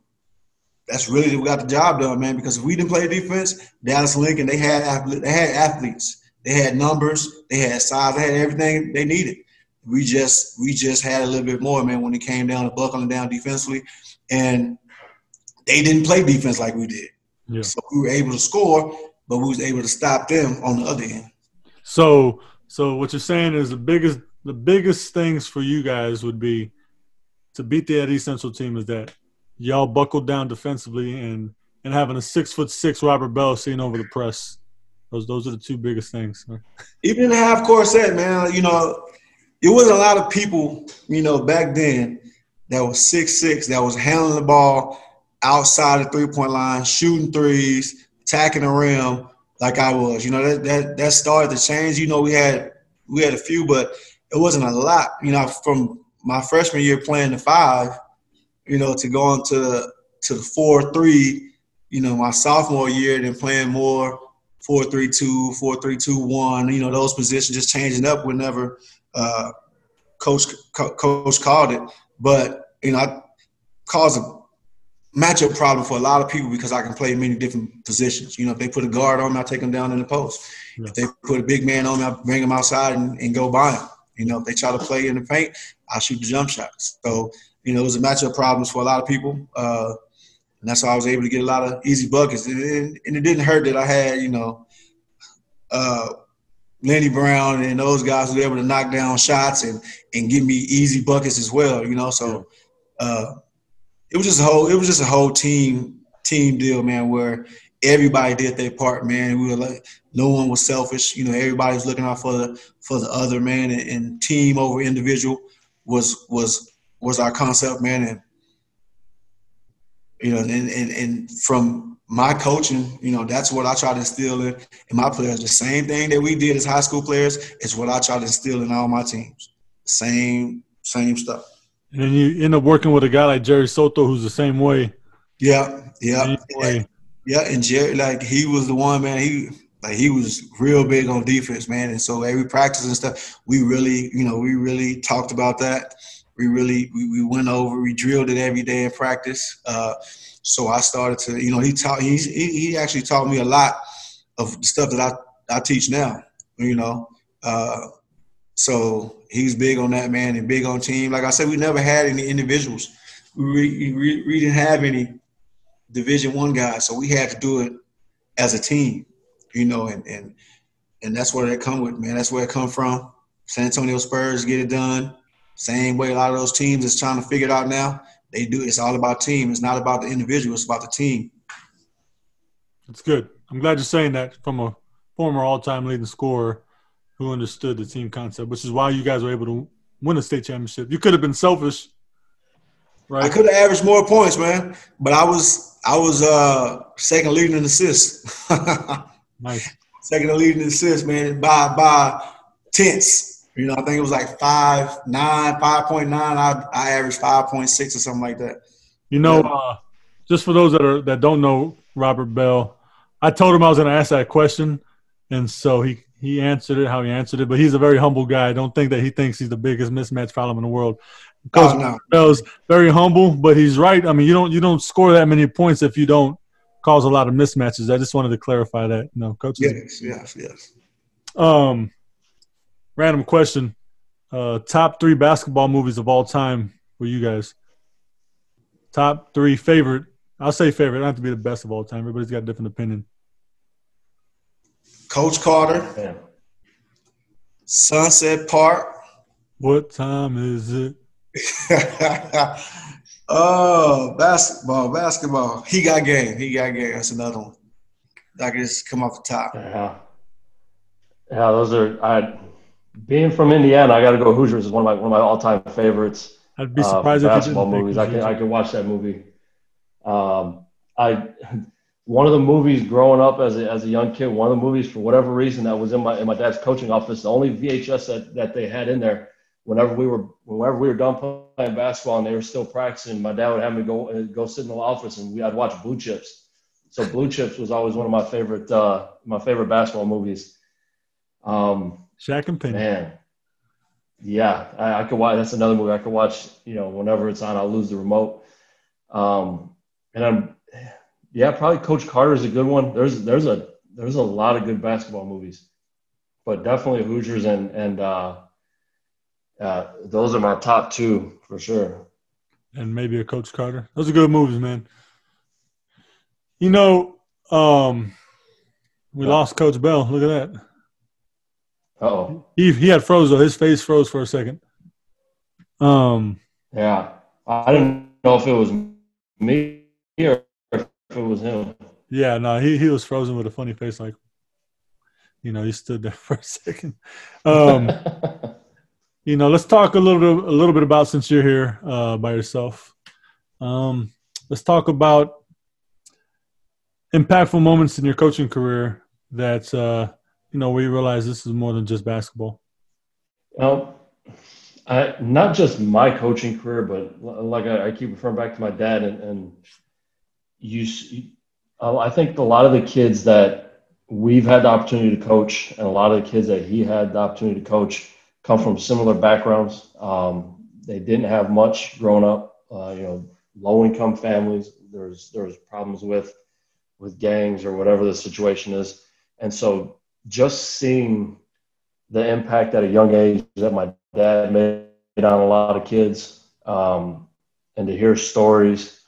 that's really what got the job done, man. Because if we didn't play defense, Dallas Lincoln they had they had athletes they had numbers, they had size, they had everything they needed. We just we just had a little bit more, man, when it came down to buckling down defensively. And they didn't play defense like we did. Yeah. So we were able to score, but we was able to stop them on the other end. So so what you're saying is the biggest the biggest things for you guys would be to beat the Eddie Central team is that y'all buckled down defensively and and having a six foot six Robert Bell seeing over the press those those are the two biggest things. Even in the half court set, man, you know, it wasn't a lot of people, you know, back then that was six six that was handling the ball outside the three point line, shooting threes, attacking the rim like I was. You know, that that that started to change. You know, we had we had a few, but it wasn't a lot. You know, from my freshman year playing the five, you know, to going to to the four three, you know, my sophomore year, then playing more four three two, four three two one. You know those positions just changing up whenever uh, coach co- coach called it. But you know, I caused a matchup problem for a lot of people because I can play many different positions. You know, if they put a guard on me, I take them down in the post. Yeah. If they put a big man on me, I bring them outside and, and go by them. You know, if they try to play in the paint, I shoot the jump shots. So, you know, it was a matchup problems for a lot of people. Uh, and that's how I was able to get a lot of easy buckets. And, and it didn't hurt that I had, you know, uh, Lenny Brown and those guys who were able to knock down shots and and give me easy buckets as well. You know, so uh, it was just a whole it was just a whole team team deal, man, where everybody did their part, man. We were like no one was selfish. You know, everybody was looking out for the for the other man, and, and team over individual was was was our concept, man. And you know, and, and, and from my coaching, you know, that's what I try to instill in, in my players. The same thing that we did as high school players is what I try to instill in all my teams. Same, same stuff. And then you end up working with a guy like Jerry Soto, who's the same way. Yeah, yeah, and, yeah. And Jerry, like he was the one man. He like he was real big on defense, man. And so every practice and stuff, we really, you know, we really talked about that we really we, we went over we drilled it every day in practice uh, so i started to you know he taught he, he actually taught me a lot of the stuff that i, I teach now you know uh, so he's big on that man and big on team like i said we never had any individuals we, we, we didn't have any division one guys so we had to do it as a team you know and and and that's where it come with man that's where it come from san antonio spurs get it done same way a lot of those teams is trying to figure it out now. They do. It's all about team. It's not about the individual. It's about the team. That's good. I'm glad you're saying that from a former all-time leading scorer who understood the team concept, which is why you guys were able to win a state championship. You could have been selfish, right? I could have averaged more points, man, but I was I was uh, second leading in assists. nice. Second leading in assists, man, by by tenths. You know, I think it was like five nine, five point nine. I I averaged five point six or something like that. You know, yeah. uh, just for those that are that don't know Robert Bell, I told him I was going to ask that question, and so he he answered it how he answered it. But he's a very humble guy. I don't think that he thinks he's the biggest mismatch problem in the world. Coach oh, no. Very humble, but he's right. I mean, you don't you don't score that many points if you don't cause a lot of mismatches. I just wanted to clarify that. No, coach. Yes, yes, yes. Um, random question. Uh, top three basketball movies of all time for you guys. Top three favorite. I'll say favorite. I don't have to be the best of all time. Everybody's got a different opinion. Coach Carter. Yeah. Sunset Park. What time is it? oh, basketball, basketball. He got game. He got game. That's another one. I can just come off the top. Yeah. Yeah, those are I being from Indiana, I gotta go Hoosiers is one of my one of my all time favorites. I'd be surprised uh, if basketball movies. I can I can watch that movie. Um, I one of the movies growing up as a, as a young kid, one of the movies for whatever reason that was in my in my dad's coaching office, the only VHS that, that they had in there whenever we were whenever we were done playing basketball and they were still practicing, my dad would have me go uh, go sit in the office and we I'd watch Blue Chips. So Blue Chips was always one of my favorite uh, my favorite basketball movies. Um, Shaq and Penny. Man, yeah, I, I, could watch. That's another movie I could watch. You know, whenever it's on, I'll lose the remote. Um, and I'm, yeah, probably Coach Carter is a good one. There's there's a there's a lot of good basketball movies, but definitely Hoosiers and and uh, uh, those are my top two for sure. And maybe a Coach Carter. Those are good movies, man. You know, um, we yeah. lost Coach Bell. Look at that. Oh, he he had froze though. His face froze for a second. Um. Yeah, I didn't know if it was me or it was him. Yeah, no, he he was frozen with a funny face, like you know, he stood there for a second. Um, you know, let's talk a little bit a little bit about since you're here uh, by yourself. Um, let's talk about impactful moments in your coaching career that uh, you know, where you realize this is more than just basketball? Well, I, not just my coaching career, but like I, I keep referring back to my dad and, and you, I think a lot of the kids that we've had the opportunity to coach and a lot of the kids that he had the opportunity to coach come from similar backgrounds. Um, they didn't have much growing up, uh, you know, low income families. There's, there's problems with, with gangs or whatever the situation is. And so just seeing the impact at a young age that my dad made on a lot of kids, um, and to hear stories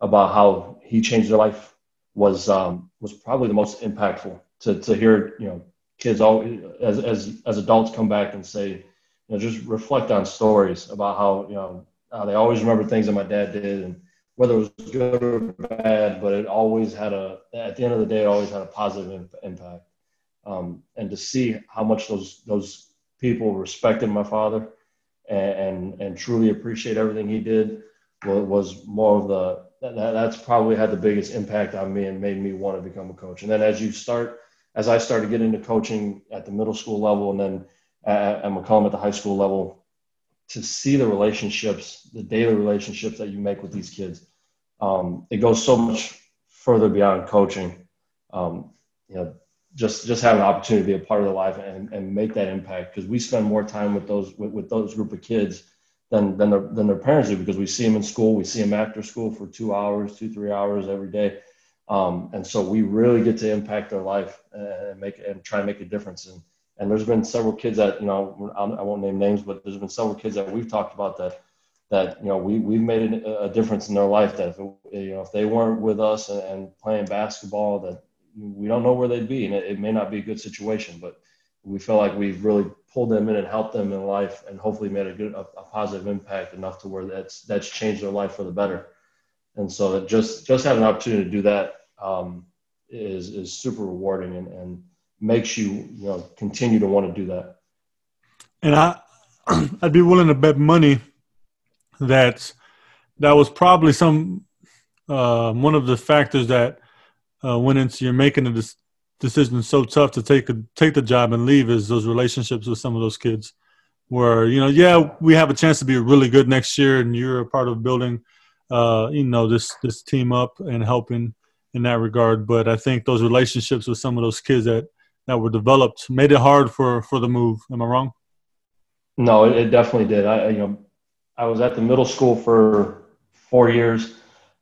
about how he changed their life was um, was probably the most impactful. To to hear you know kids all as as as adults come back and say, you know, just reflect on stories about how you know they always remember things that my dad did and whether it was good or bad, but it always had a at the end of the day, it always had a positive impact um, and to see how much those those people respected my father and and, and truly appreciate everything he did was more of the that, that's probably had the biggest impact on me and made me want to become a coach. And then as you start, as I started getting into coaching at the middle school level and then at, at McCollum at the high school level, to see the relationships, the daily relationships that you make with these kids, um, it goes so much further beyond coaching. Um, you know, just just have an opportunity to be a part of their life and, and make that impact because we spend more time with those with, with those group of kids than than their than their parents do because we see them in school we see them after school for two hours two three hours every day. Um, and so we really get to impact their life and make and try and make a difference. And and there's been several kids that you know I won't name names but there's been several kids that we've talked about that that you know we we've made a, difference in their life that if it, you know if they weren't with us and, and playing basketball that we don't know where they'd be, and it, it, may not be a good situation, but we feel like we've really pulled them in and helped them in life, and hopefully made a good, a, a positive impact enough to where that's that's changed their life for the better. And so just just having an opportunity to do that um, is is super rewarding and, and makes you you know continue to want to do that. And I I'd be willing to bet money that that was probably some uh, one of the factors that uh, went into you're making a decision so tough to take a, take the job and leave is those relationships with some of those kids where you know yeah we have a chance to be really good next year and you're a part of building uh, you know this this team up and helping in that regard. But i think those relationships with some of those kids that that were developed made it hard for for the move. Am i wrong? No it, it definitely did. I you know i was at the middle school for four years.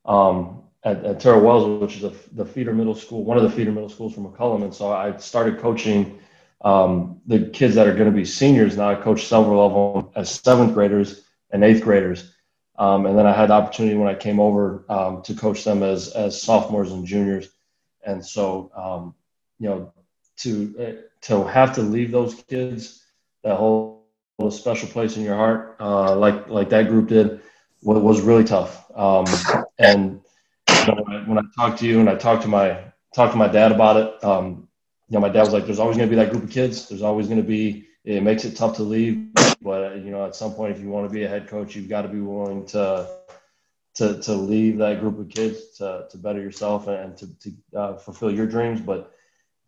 Um, at, at Terrell Wells, which is a, the feeder middle school, one of the feeder middle schools from McCollum. And so I started coaching um, the kids that are going to be seniors. Now I coach several of them as seventh graders and eighth graders. Um, and then I had the opportunity when I came over um, to coach them as, as sophomores and juniors. And so, um, you know, to, to have to leave those kids that hold a special place in your heart, uh, like like that group did, was, was really tough. Um, and you know, when, I, when I talked to you and I talked to my talked to my dad about it, um, you know, my dad was like, "There's always going to be that group of kids. There's always going to be. It makes it tough to leave, but you know, at some point, if you want to be a head coach, you've got to be willing to." To, to leave that group of kids to, to better yourself and to, to uh, fulfill your dreams but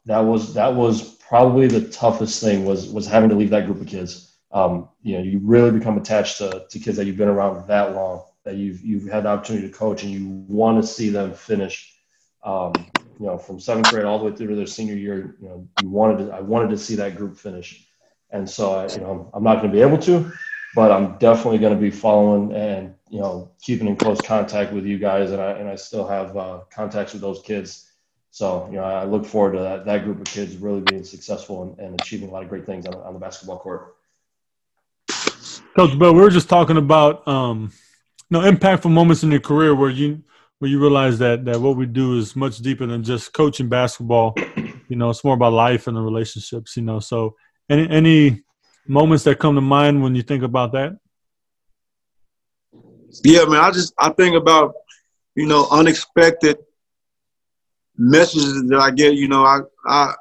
that was that was probably the toughest thing was was having to leave that group of kids. Um, you know, you really become attached to, to kids that you've been around that long, that you've you've had the opportunity to coach, and you want to see them finish. Um, you know, from seventh grade all the way through to their senior year, you know, you wanted to, I wanted to see that group finish, and so I, you know, I'm not going to be able to, but I'm definitely going to be following and you know keeping in close contact with you guys, and I and I still have uh, contacts with those kids so, you know, I look forward to that, that group of kids really being successful and, and achieving a lot of great things on, on the basketball court. Coach Bell, we were just talking about, um, know, impactful moments in your career where you where you realize that that what we do is much deeper than just coaching basketball. You know, it's more about life and the relationships. You know, so any any moments that come to mind when you think about that? Yeah, man. I just I think about you know unexpected messages that I get, you know, I I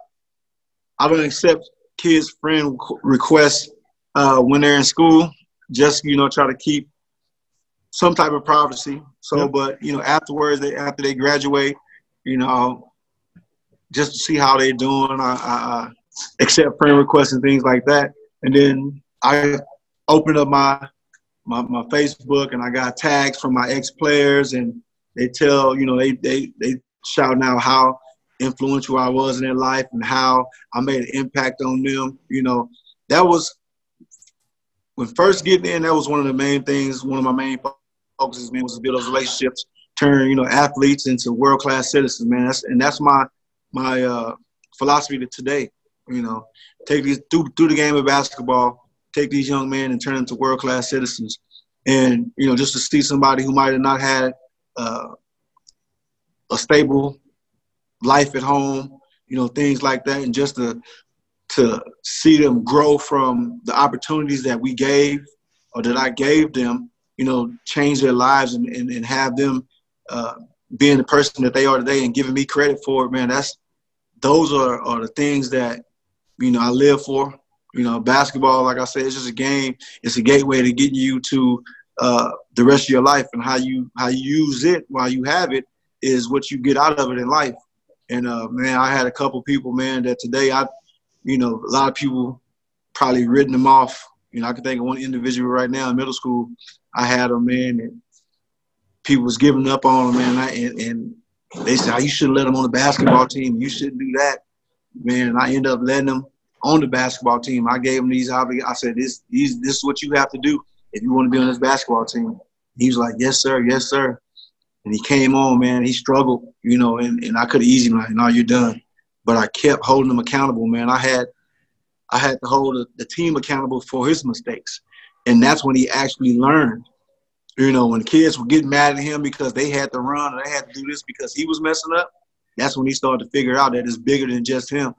I don't accept kids' friend requests uh, when they're in school. Just you know, try to keep some type of privacy. So, yep. but you know, afterwards, they after they graduate, you know, just to see how they're doing, I, I, accept friend requests and things like that. And then I open up my my, my Facebook and I got tags from my ex players and they tell you know they they they shouting out how influential I was in their life and how I made an impact on them. You know, that was when first getting in. That was one of the main things. One of my main focuses, man, was to build those relationships, turn you know athletes into world class citizens, man. That's and that's my my uh, philosophy to today. You know, take these through through the game of basketball, take these young men and turn them into world class citizens. And you know, just to see somebody who might have not had uh, a stable life at home, you know, things like that, and just to to see them grow from the opportunities that we gave or that I gave them, you know, change their lives and, and, and have them uh, being the person that they are today and giving me credit for it, man. That's those are, are the things that you know I live for. You know, basketball, like I said, it's just a game. It's a gateway to getting you to uh, the rest of your life and how you how you use it while you have it is what you get out of it in life. And uh, man, I had a couple people, man, that today I, you know, a lot of people probably written them off. You know, I can think of one individual right now in middle school. I had them, man, and people was giving up on them, man, and, I, and, and they said, oh, "You should let them on the basketball team. You shouldn't do that." Man, I ended up letting them on the basketball team. I gave them these obligations. I said, "This, these, this is what you have to do if you want to be on this basketball team." He was like, "Yes, sir. Yes, sir." And he came on, man. He struggled, you know, and, and I could have easily like, no, you're done. But I kept holding him accountable, man. I had I had to hold the team accountable for his mistakes. And that's when he actually learned. You know, when kids were getting mad at him because they had to run or they had to do this because he was messing up, that's when he started to figure out that it's bigger than just him.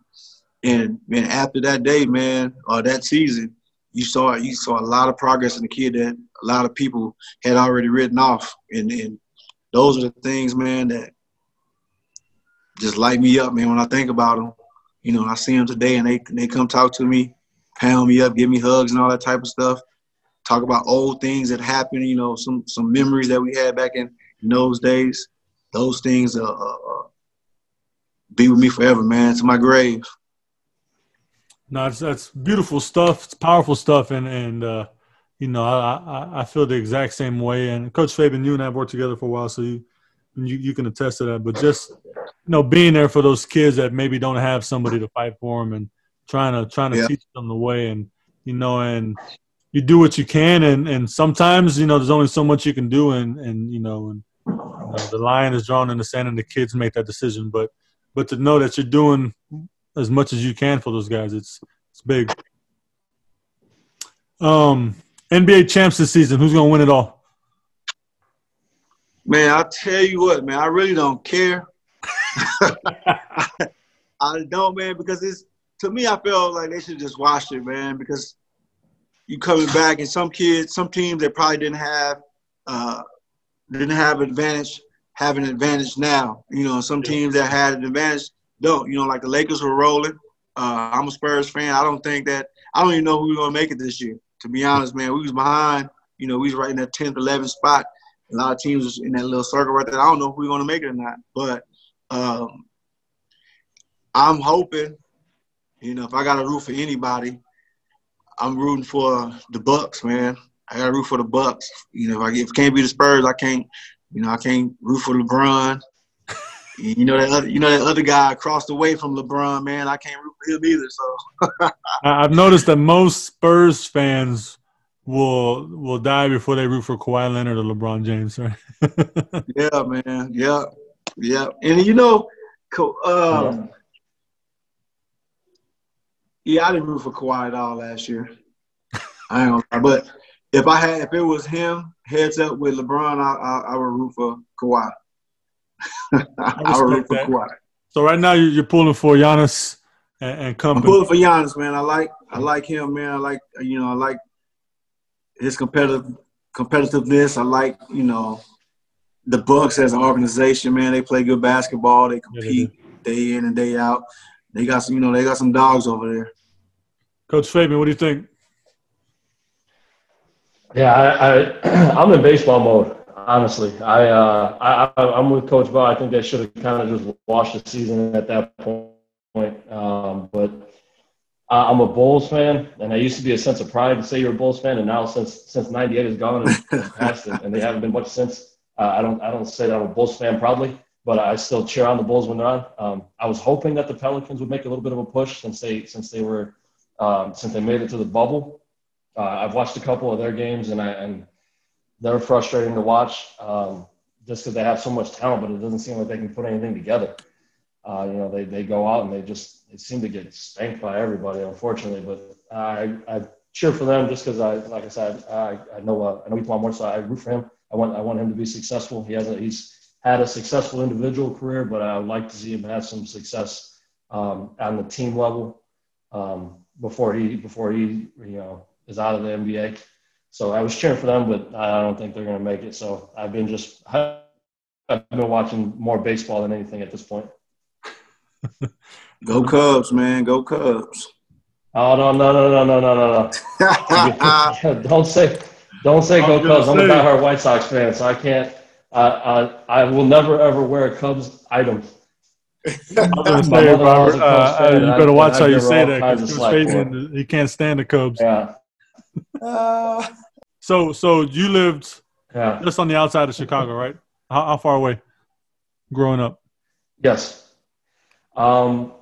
And man, after that day, man, or that season, you saw you saw a lot of progress in the kid that a lot of people had already written off. And, and those are the things, man, that just light me up, man. When I think about them, you know, I see them today and they they come talk to me, pound me up, give me hugs and all that type of stuff. Talk about old things that happened, you know, some some memories that we had back in, in those days. Those things uh, uh, uh be with me forever, man, to my grave. No, that's, that's beautiful stuff. It's powerful stuff, and and uh, you know, I, I, I feel the exact same way. And Coach Fabian, you and I have worked together for a while, so you you, you can attest to that. But just you know, being there for those kids that maybe don't have somebody to fight for them, and trying to trying to yeah. teach them the way, and you know, and you do what you can, and and sometimes you know, there's only so much you can do, and and you know, and you know, the line is drawn in the sand, and the kids make that decision. But but to know that you're doing as much as you can for those guys, it's it's big. Um, NBA champs this season. Who's going to win it all? Man, I tell you what, man, I really don't care. I don't, man, because it's to me, I feel like they should just watch it, man, because you coming back, and some kids, some teams that probably didn't have uh, didn't have advantage have an advantage now. You know, some teams that had an advantage don't. You know, like the Lakers were rolling. Uh, I'm a Spurs fan. I don't think that I don't even know who we're gonna make it this year. To be honest, man, we was behind. You know, we was right in that 10th, 11th spot. A lot of teams was in that little circle right there. I don't know if we're gonna make it or not, but um, I'm hoping. You know, if I got a root for anybody, I'm rooting for the Bucks, man. I got to root for the Bucks. You know, if I if it can't be the Spurs, I can't. You know, I can't root for LeBron. You know that other, you know that other guy across the way from LeBron, man. I can't root for him either. So I've noticed that most Spurs fans will will die before they root for Kawhi Leonard or LeBron James, right? yeah, man. Yeah, yeah. And you know, um, yeah, I didn't root for Kawhi at all last year. I gonna, but if I had, if it was him heads up with LeBron, I, I, I would root for Kawhi. I, I would root for Kawhi. So right now you're pulling for Giannis and, and company. I'm pulling for Giannis, man. I like I like him, man. I like you know I like his competitive competitiveness. I like you know the Bucks as an organization, man. They play good basketball. They compete yeah, they day in and day out. They got some, you know, they got some dogs over there. Coach Fabian, what do you think? Yeah, I, I am in baseball mode. Honestly, I, uh, I I'm with Coach Bell. I think they should have kind of just washed the season at that point. Um, but I'm a Bulls fan, and I used to be a sense of pride to say you're a Bulls fan, and now since since '98 is gone and past it, and they haven't been much since. Uh, I don't I don't say that I'm a Bulls fan proudly, but I still cheer on the Bulls when they're on. Um, I was hoping that the Pelicans would make a little bit of a push since they since they were um, since they made it to the bubble. Uh, I've watched a couple of their games, and I and they're frustrating to watch um, just because they have so much talent, but it doesn't seem like they can put anything together. Uh, you know, they, they go out and they just they seem to get spanked by everybody, unfortunately. But I, I cheer for them just because I, like I said, I, I know uh, I know E'Twaun Moore, so I root for him. I want I want him to be successful. He has a, he's had a successful individual career, but I would like to see him have some success um, on the team level um, before he before he you know is out of the NBA. So I was cheering for them, but I don't think they're going to make it. So I've been just I've been watching more baseball than anything at this point. Go Cubs, man! Go Cubs! Oh no no no no no no no no! don't say don't say go Cubs. I'm a diehard White Sox fan, so I can't. Uh, I will never ever wear a Cubs item. I'm Robert, uh, uh, you better watch how you say that because he can't stand the Cubs. Yeah. Uh, so, so you lived yeah. just on the outside of Chicago, right? How, how far away? Growing up. Yes. Um,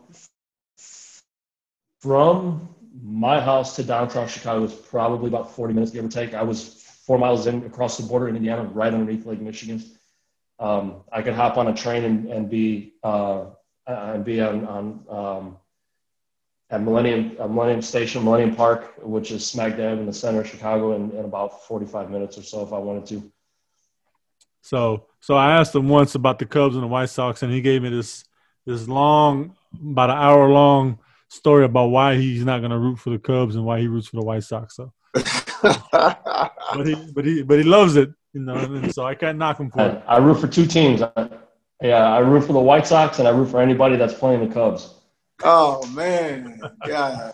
from my house to downtown Chicago was probably about 40 minutes, give or take. I was four miles in across the border in Indiana, right underneath Lake Michigan. Um, I could hop on a train and, and be uh, and be on, on um, at Millennium uh, Millennium Station, Millennium Park, which is smack dab in the center of Chicago, in, in about 45 minutes or so if I wanted to. So, so I asked him once about the Cubs and the White Sox, and he gave me this this long, about an hour long story about why he's not going to root for the Cubs and why he roots for the White Sox. So, but he, but he, but he loves it, you know. And so I can't knock him for it. I root for two teams. yeah, I root for the White Sox, and I root for anybody that's playing the Cubs. Oh man, yeah.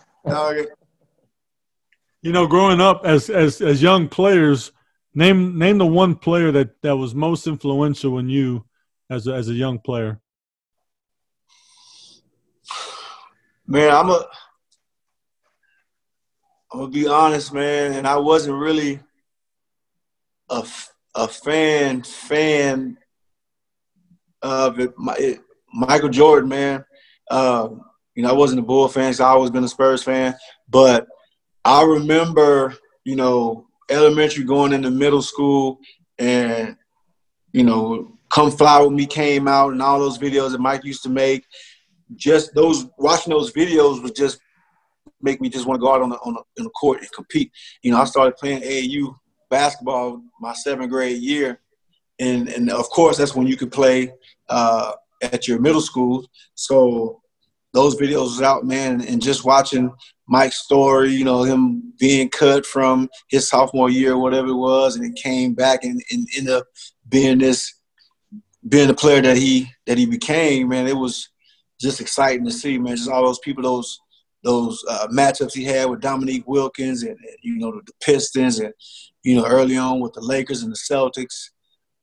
you know, growing up as as as young players, name name the one player that that was most influential in you as a, as a young player. Man, I'm a I'm gonna be honest, man, and I wasn't really a, a fan fan of it, my, it, Michael Jordan, man. Um, you know, I wasn't a Bull fan, so I always been a Spurs fan. But I remember, you know, elementary going into middle school, and you know, "Come Fly with Me" came out, and all those videos that Mike used to make just those watching those videos was just make me just want to go out on the on the, in the court and compete. You know, I started playing AAU basketball my seventh grade year, and and of course that's when you could play uh, at your middle school. So those videos was out, man, and just watching Mike's story, you know, him being cut from his sophomore year, whatever it was, and it came back and, and ended up being this, being the player that he that he became, man. It was just exciting to see, man. Just all those people, those those uh, matchups he had with Dominique Wilkins and, and you know the Pistons and you know early on with the Lakers and the Celtics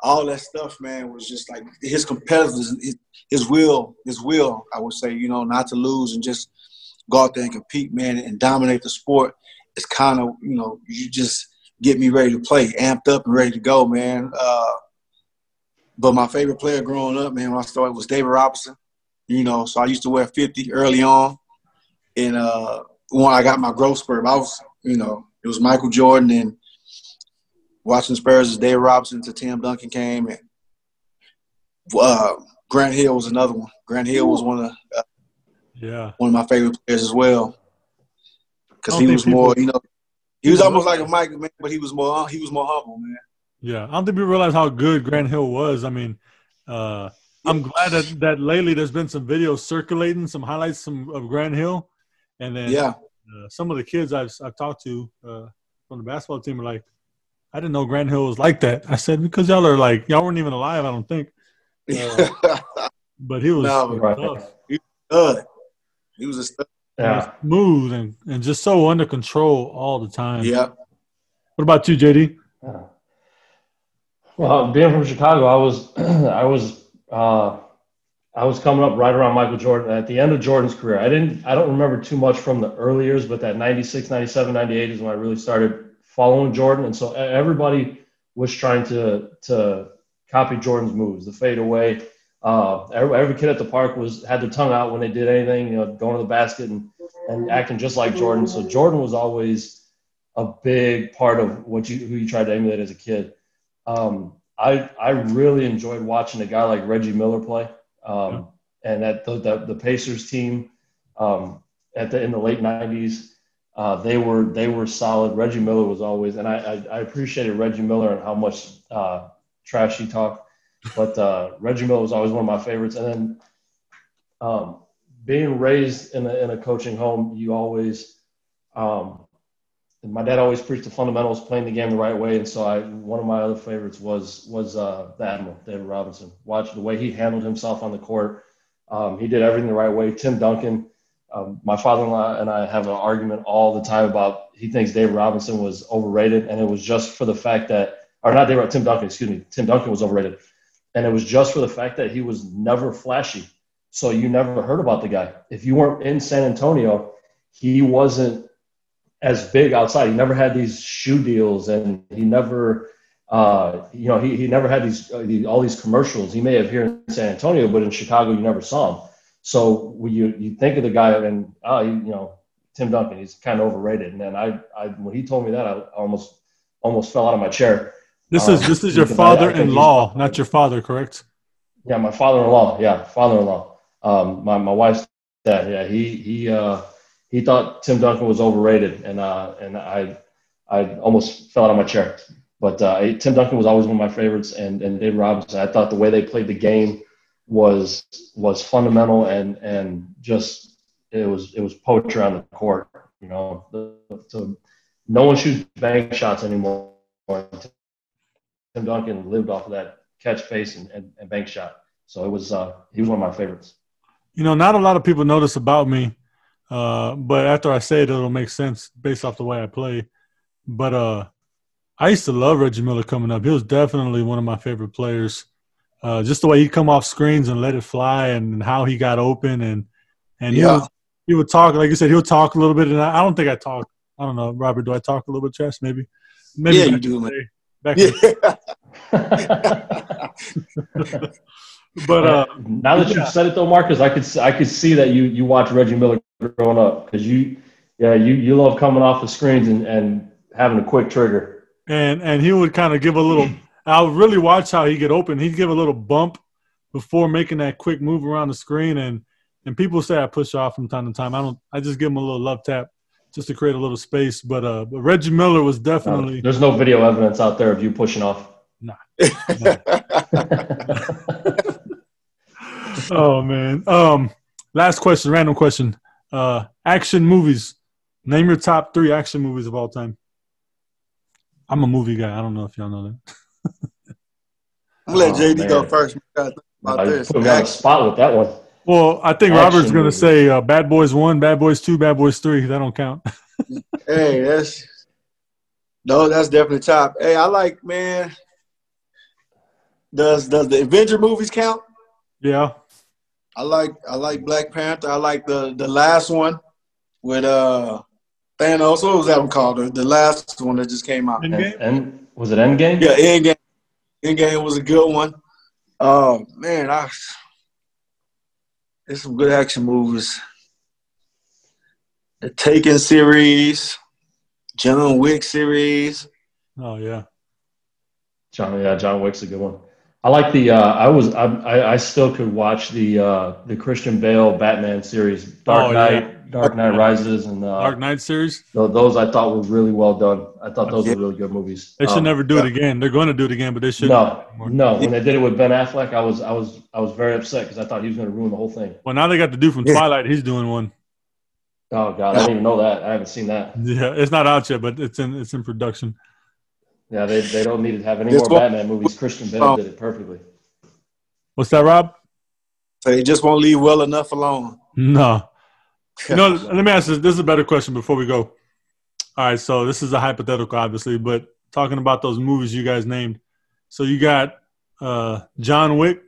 all that stuff, man, was just like his competitiveness, his, his will, his will, I would say, you know, not to lose and just go out there and compete, man, and dominate the sport. It's kind of, you know, you just get me ready to play, amped up and ready to go, man. Uh, but my favorite player growing up, man, when I started was David Robinson. You know, so I used to wear 50 early on. And uh, when I got my growth spurt, I was, you know, it was Michael Jordan and watching Spurs as Dave Robinson to Tim Duncan came, and uh, Grant Hill was another one. Grant Hill was one of uh, yeah one of my favorite players as well because he was people, more, you know, he was almost like a Mike, man, but he was more he was more humble, man. Yeah, I don't think people realize how good Grant Hill was. I mean, uh, I'm glad that, that lately there's been some videos circulating, some highlights some, of Grant Hill, and then yeah, uh, some of the kids I've I've talked to uh, from the basketball team are like, I didn't know Grant Hill was like that. I said because y'all are like y'all weren't even alive. I don't think. Uh, but he was no, right. tough. He was good. He was a stud. Yeah. smooth and, and just so under control all the time. Yeah. What about you, JD? Yeah. Well, being from Chicago, I was I was uh, I was coming up right around Michael Jordan at the end of Jordan's career. I didn't I don't remember too much from the early years, but that 96, 97, 98 is when I really started following Jordan, and so everybody was trying to to copy Jordan's moves, the fadeaway. Uh, every, every kid at the park was had their tongue out when they did anything, you know, going to the basket and, and acting just like Jordan. So Jordan was always a big part of what you who you tried to emulate as a kid. Um, I I really enjoyed watching a guy like Reggie Miller play, um, and that the, the, the Pacers team um, at the in the late '90s uh, they were they were solid. Reggie Miller was always, and I I, I appreciated Reggie Miller and how much uh, trash he talked, but uh, Reggie Miller was always one of my favorites. And then um, being raised in a, in a coaching home, you always um, my dad always preached the fundamentals, playing the game the right way, and so I one of my other favorites was was uh, the Admiral David Robinson. Watch the way he handled himself on the court. Um, he did everything the right way. Tim Duncan um, my father-in-law and I have an argument all the time about he thinks David Robinson was overrated, and it was just for the fact that, or not Dave, Tim Duncan, excuse me, Tim Duncan was overrated, and it was just for the fact that he was never flashy. So you never heard about the guy. If you weren't in San Antonio, he wasn't as big outside. He never had these shoe deals, and he never, uh, you know, he, he never had these, uh, these all these commercials. He may have here in San Antonio, but in Chicago, you never saw him. So when you you think of the guy and oh, you, you know Tim Duncan, he's kind of overrated. And then I, I when he told me that, I almost almost fell out of my chair. This um, is this is your father-in-law, not your father, correct? Yeah, my father-in-law. Yeah, father-in-law. Um, my my wife's dad. Yeah, he he uh, he thought Tim Duncan was overrated, and uh, and I I almost fell out of my chair. But uh, Tim Duncan was always one of my favorites, and and Dave Robinson. I thought the way they played the game was was fundamental and and just it was it was poetry on the court. You know, the, so no one shoots bank shots anymore. Tim Duncan lived off of that catch face and, and, and bank shot. So it was uh, he was one of my favorites. You know, not a lot of people know this about me, uh, but after I say it, it'll make sense based off the way I play. But uh, I used to love Reggie Miller coming up. He was definitely one of my favorite players uh, just the way he come off screens and let it fly, and how he got open, and and yeah. he, was, he would talk like you said. He would talk a little bit, and I, I, don't think I talk. I don't know, Robert. Do I talk a little bit, Chess? Maybe. Maybe yeah, you do, man. Back yeah. but uh, now that you've said it though, Marcus, I could I could see that you you watch Reggie Miller growing up because you yeah you you love coming off the screens and and having a quick trigger. And and he would kind of give a little I'll really watch how he get open. He'd give a little bump before making that quick move around the screen, and and people say I push off from time to time. I don't. I just give him a little love tap just to create a little space. But uh, but Reggie Miller was definitely. there's no video evidence out there of you pushing off. Nah. nah. oh man. Um, last question, random question. Uh, action movies. Name your top three action movies of all time. I'm a movie guy. I don't know if y'all know that. I'm gonna let Oh, JD go first. We gotta think about this. put me on the Action. spot with that one. Well, I think Action Robert's going to say uh, Bad Boys 1, Bad Boys 2, Bad Boys 3. That don't count. Hey, that's no, that's definitely top. Hey, I like man. Does does the Avenger movies count? yeah. I like I like Black Panther. I like the the last one with uh Thanos. What was that one called? The, the last one that just came out. And, Endgame? and was it Endgame? Yeah, Endgame. Endgame was a good one. Oh man, I there's some good action movies. The Taken series, John Wick series. Oh, yeah. John, yeah, John Wick's a good one. I like the. Uh, I was. I, I. I still could watch the uh, the Christian Bale Batman series, Dark Oh, Knight, yeah. Dark Knight Rises, and uh, Dark Knight series. tho- those I thought were really well done. I thought those Yeah. were really good movies. They should Um, never do it again. They're going to do it again, but they shouldn't. No, no. When they did it with Ben Affleck, I was, I was, I was very upset because I thought he was going to ruin the whole thing. Well, now they got the dude from Yeah. Twilight. He's doing one. Oh God, I didn't even know that. I haven't seen that. Yeah, it's not out yet, but it's in it's in production. Yeah, they, they don't need to have any This more Batman movies. Christian Bale Oh. did it perfectly. What's that, Rob? So they just won't leave well enough alone. No. You know, let me ask this. This is a better question before we go. All right, so this is a hypothetical, obviously, but talking about those movies you guys named. So you got uh, John Wick,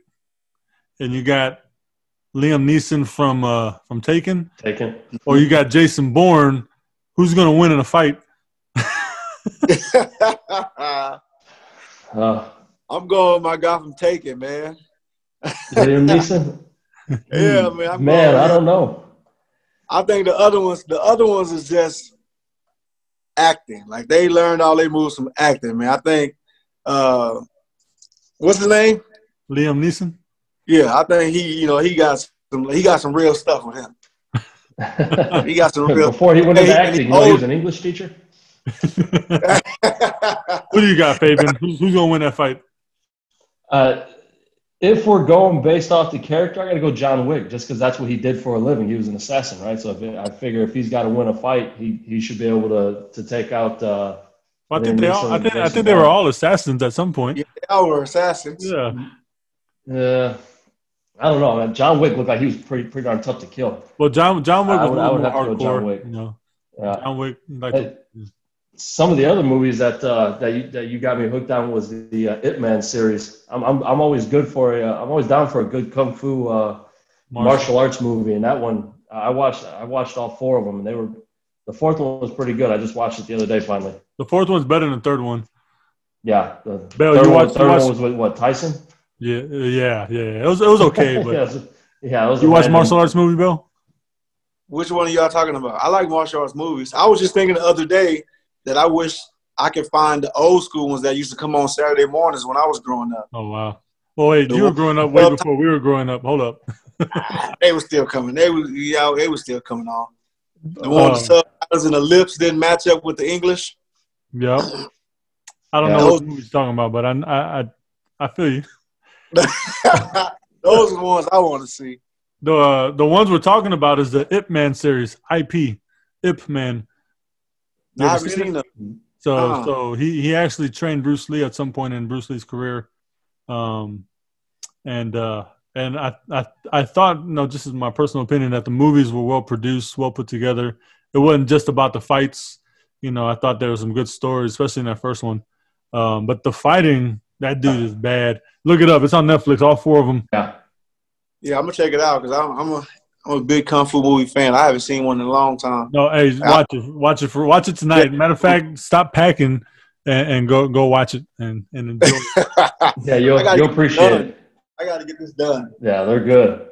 and you got Liam Neeson from uh, from Taken, Taken. or you got Jason Bourne. Who's going to win in a fight? Uh, I'm going with my guy from Taken, man. Liam Neeson. Yeah, man. I'm Man, going I don't know. I think the other ones, the other ones is just acting. Like they learned all they moves from acting, man. I think uh what's his name? Liam Neeson. Yeah, I think he, you know, he got some he got some real stuff with him. He got some real Before he went Hey, into he- acting, you know, he oh. was an English teacher. Who do you got, Fabian? Who's, who's going to win that fight? Uh, if we're going based off the character, I got to go John Wick, just because that's what he did for a living. He was an assassin, right? So if it, I figure if he's got to win a fight, he, he should be able to to take out. Uh, Well, I think they all. I think, I think they were all assassins at some point. Yeah, they all were assassins. Yeah. uh, I don't know. man. John Wick looked like he was pretty pretty darn tough to kill. Well, John John Wick I was would- a I little would more have to go John. Wick. You know, Uh, John Wick. Like Hey, some of the other movies that uh, that you that you got me hooked on was the uh, Ip Man series. I'm, I'm I'm always good for a, uh, I'm always down for a good kung fu uh, martial arts movie, and that one I watched I watched all four of them, and they were the fourth one was pretty good. I just watched it the other day finally. The fourth one's better than the third one. Yeah, the Bell, third, you one, watched- you third watched- one was with what Tyson? Yeah, uh, yeah, yeah. It was it was okay, but yeah, it was- yeah, it was you a watch random- martial arts movie, Bill? Which one are y'all talking about? I like martial arts movies. I was just thinking the other day that I wish I could find the old school ones that used to come on Saturday mornings when I was growing up. Oh wow. Well, wait, you were growing up way before we were growing up. Hold up. They were still coming. They was yeah, they were still coming on. The one with the Uh, subtitles and the lips didn't match up with the English. yeah. I don't Yeah. know what movie you're talking about, but I I I, I feel you. Those are the ones I want to see. The uh, the ones we're talking about is the Ip Man series, IP, Ip Man. You I ever haven't seen it? seen them. So Uh-uh. so he he actually trained Bruce Lee at some point in Bruce Lee's career, um, and uh, and I I I thought you know just as my personal opinion that the movies were well produced, well put together. It wasn't just about the fights. You know, I thought there was some good stories, especially in that first one. Um, but the fighting, that dude is bad. Look it up. It's on Netflix. All four of them. Yeah, Yeah, I'm gonna check it out because I'm, I'm a I'm a big kung fu movie fan. I haven't seen one in a long time. No, hey, watch it. Watch it for watch it tonight. Matter of fact, stop packing and, and go go watch it and and enjoy. it. yeah, you'll you'll appreciate it. I got to get this done. Yeah, they're good.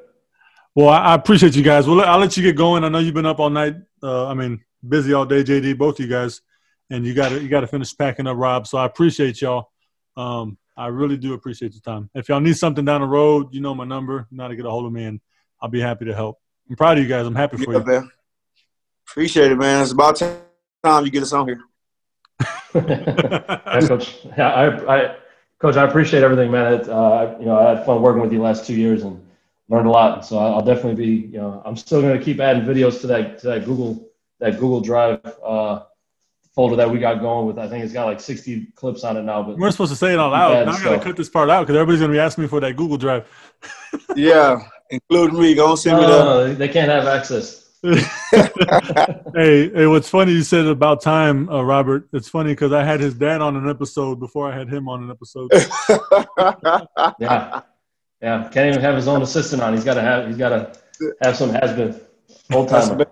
Well, I, I appreciate you guys. Well, I'll let you get going. I know you've been up all night. Uh, I mean, busy all day, JD, both of you guys, and you got to you got to finish packing up, Rob. So I appreciate y'all. Um, I really do appreciate your time. If y'all need something down the road, you know my number. You know how to get a hold of me, and I'll be happy to help. I'm proud of you guys. I'm happy for Yeah, you. man. Appreciate it, man. It's about time you get us on here. Yeah, coach. Yeah, I, I, coach, I appreciate everything, man. It, uh, you know, I had fun working with you the last two years, and learned a lot. So I'll definitely be, you know, I'm still going to keep adding videos to that to that Google that Google Drive uh, folder that we got going with. I think it's got like 60 clips on it now. But we're supposed to say it out loud. Now I got to cut this part out because everybody's going to be asking me for that Google Drive. yeah, including me. Go send me that. they can't have access. hey, hey, what's funny you said about time, uh, Robert. It's funny because I had his dad on an episode before I had him on an episode. yeah, yeah. Can't even have his own assistant on. He's got to have. He's got to have some has been old timer.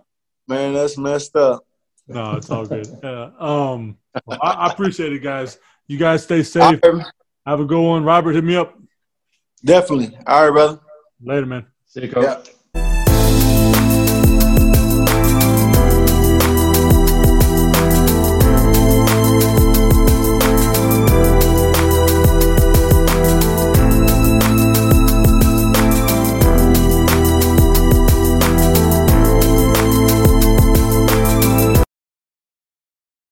Man, that's messed up. No, it's all good. Yeah. Um, well, I, I, appreciate it, guys. You guys stay safe. Have a good one. Robert, hit me up. Definitely. All right, brother. Later, man. See you, coach. Yeah.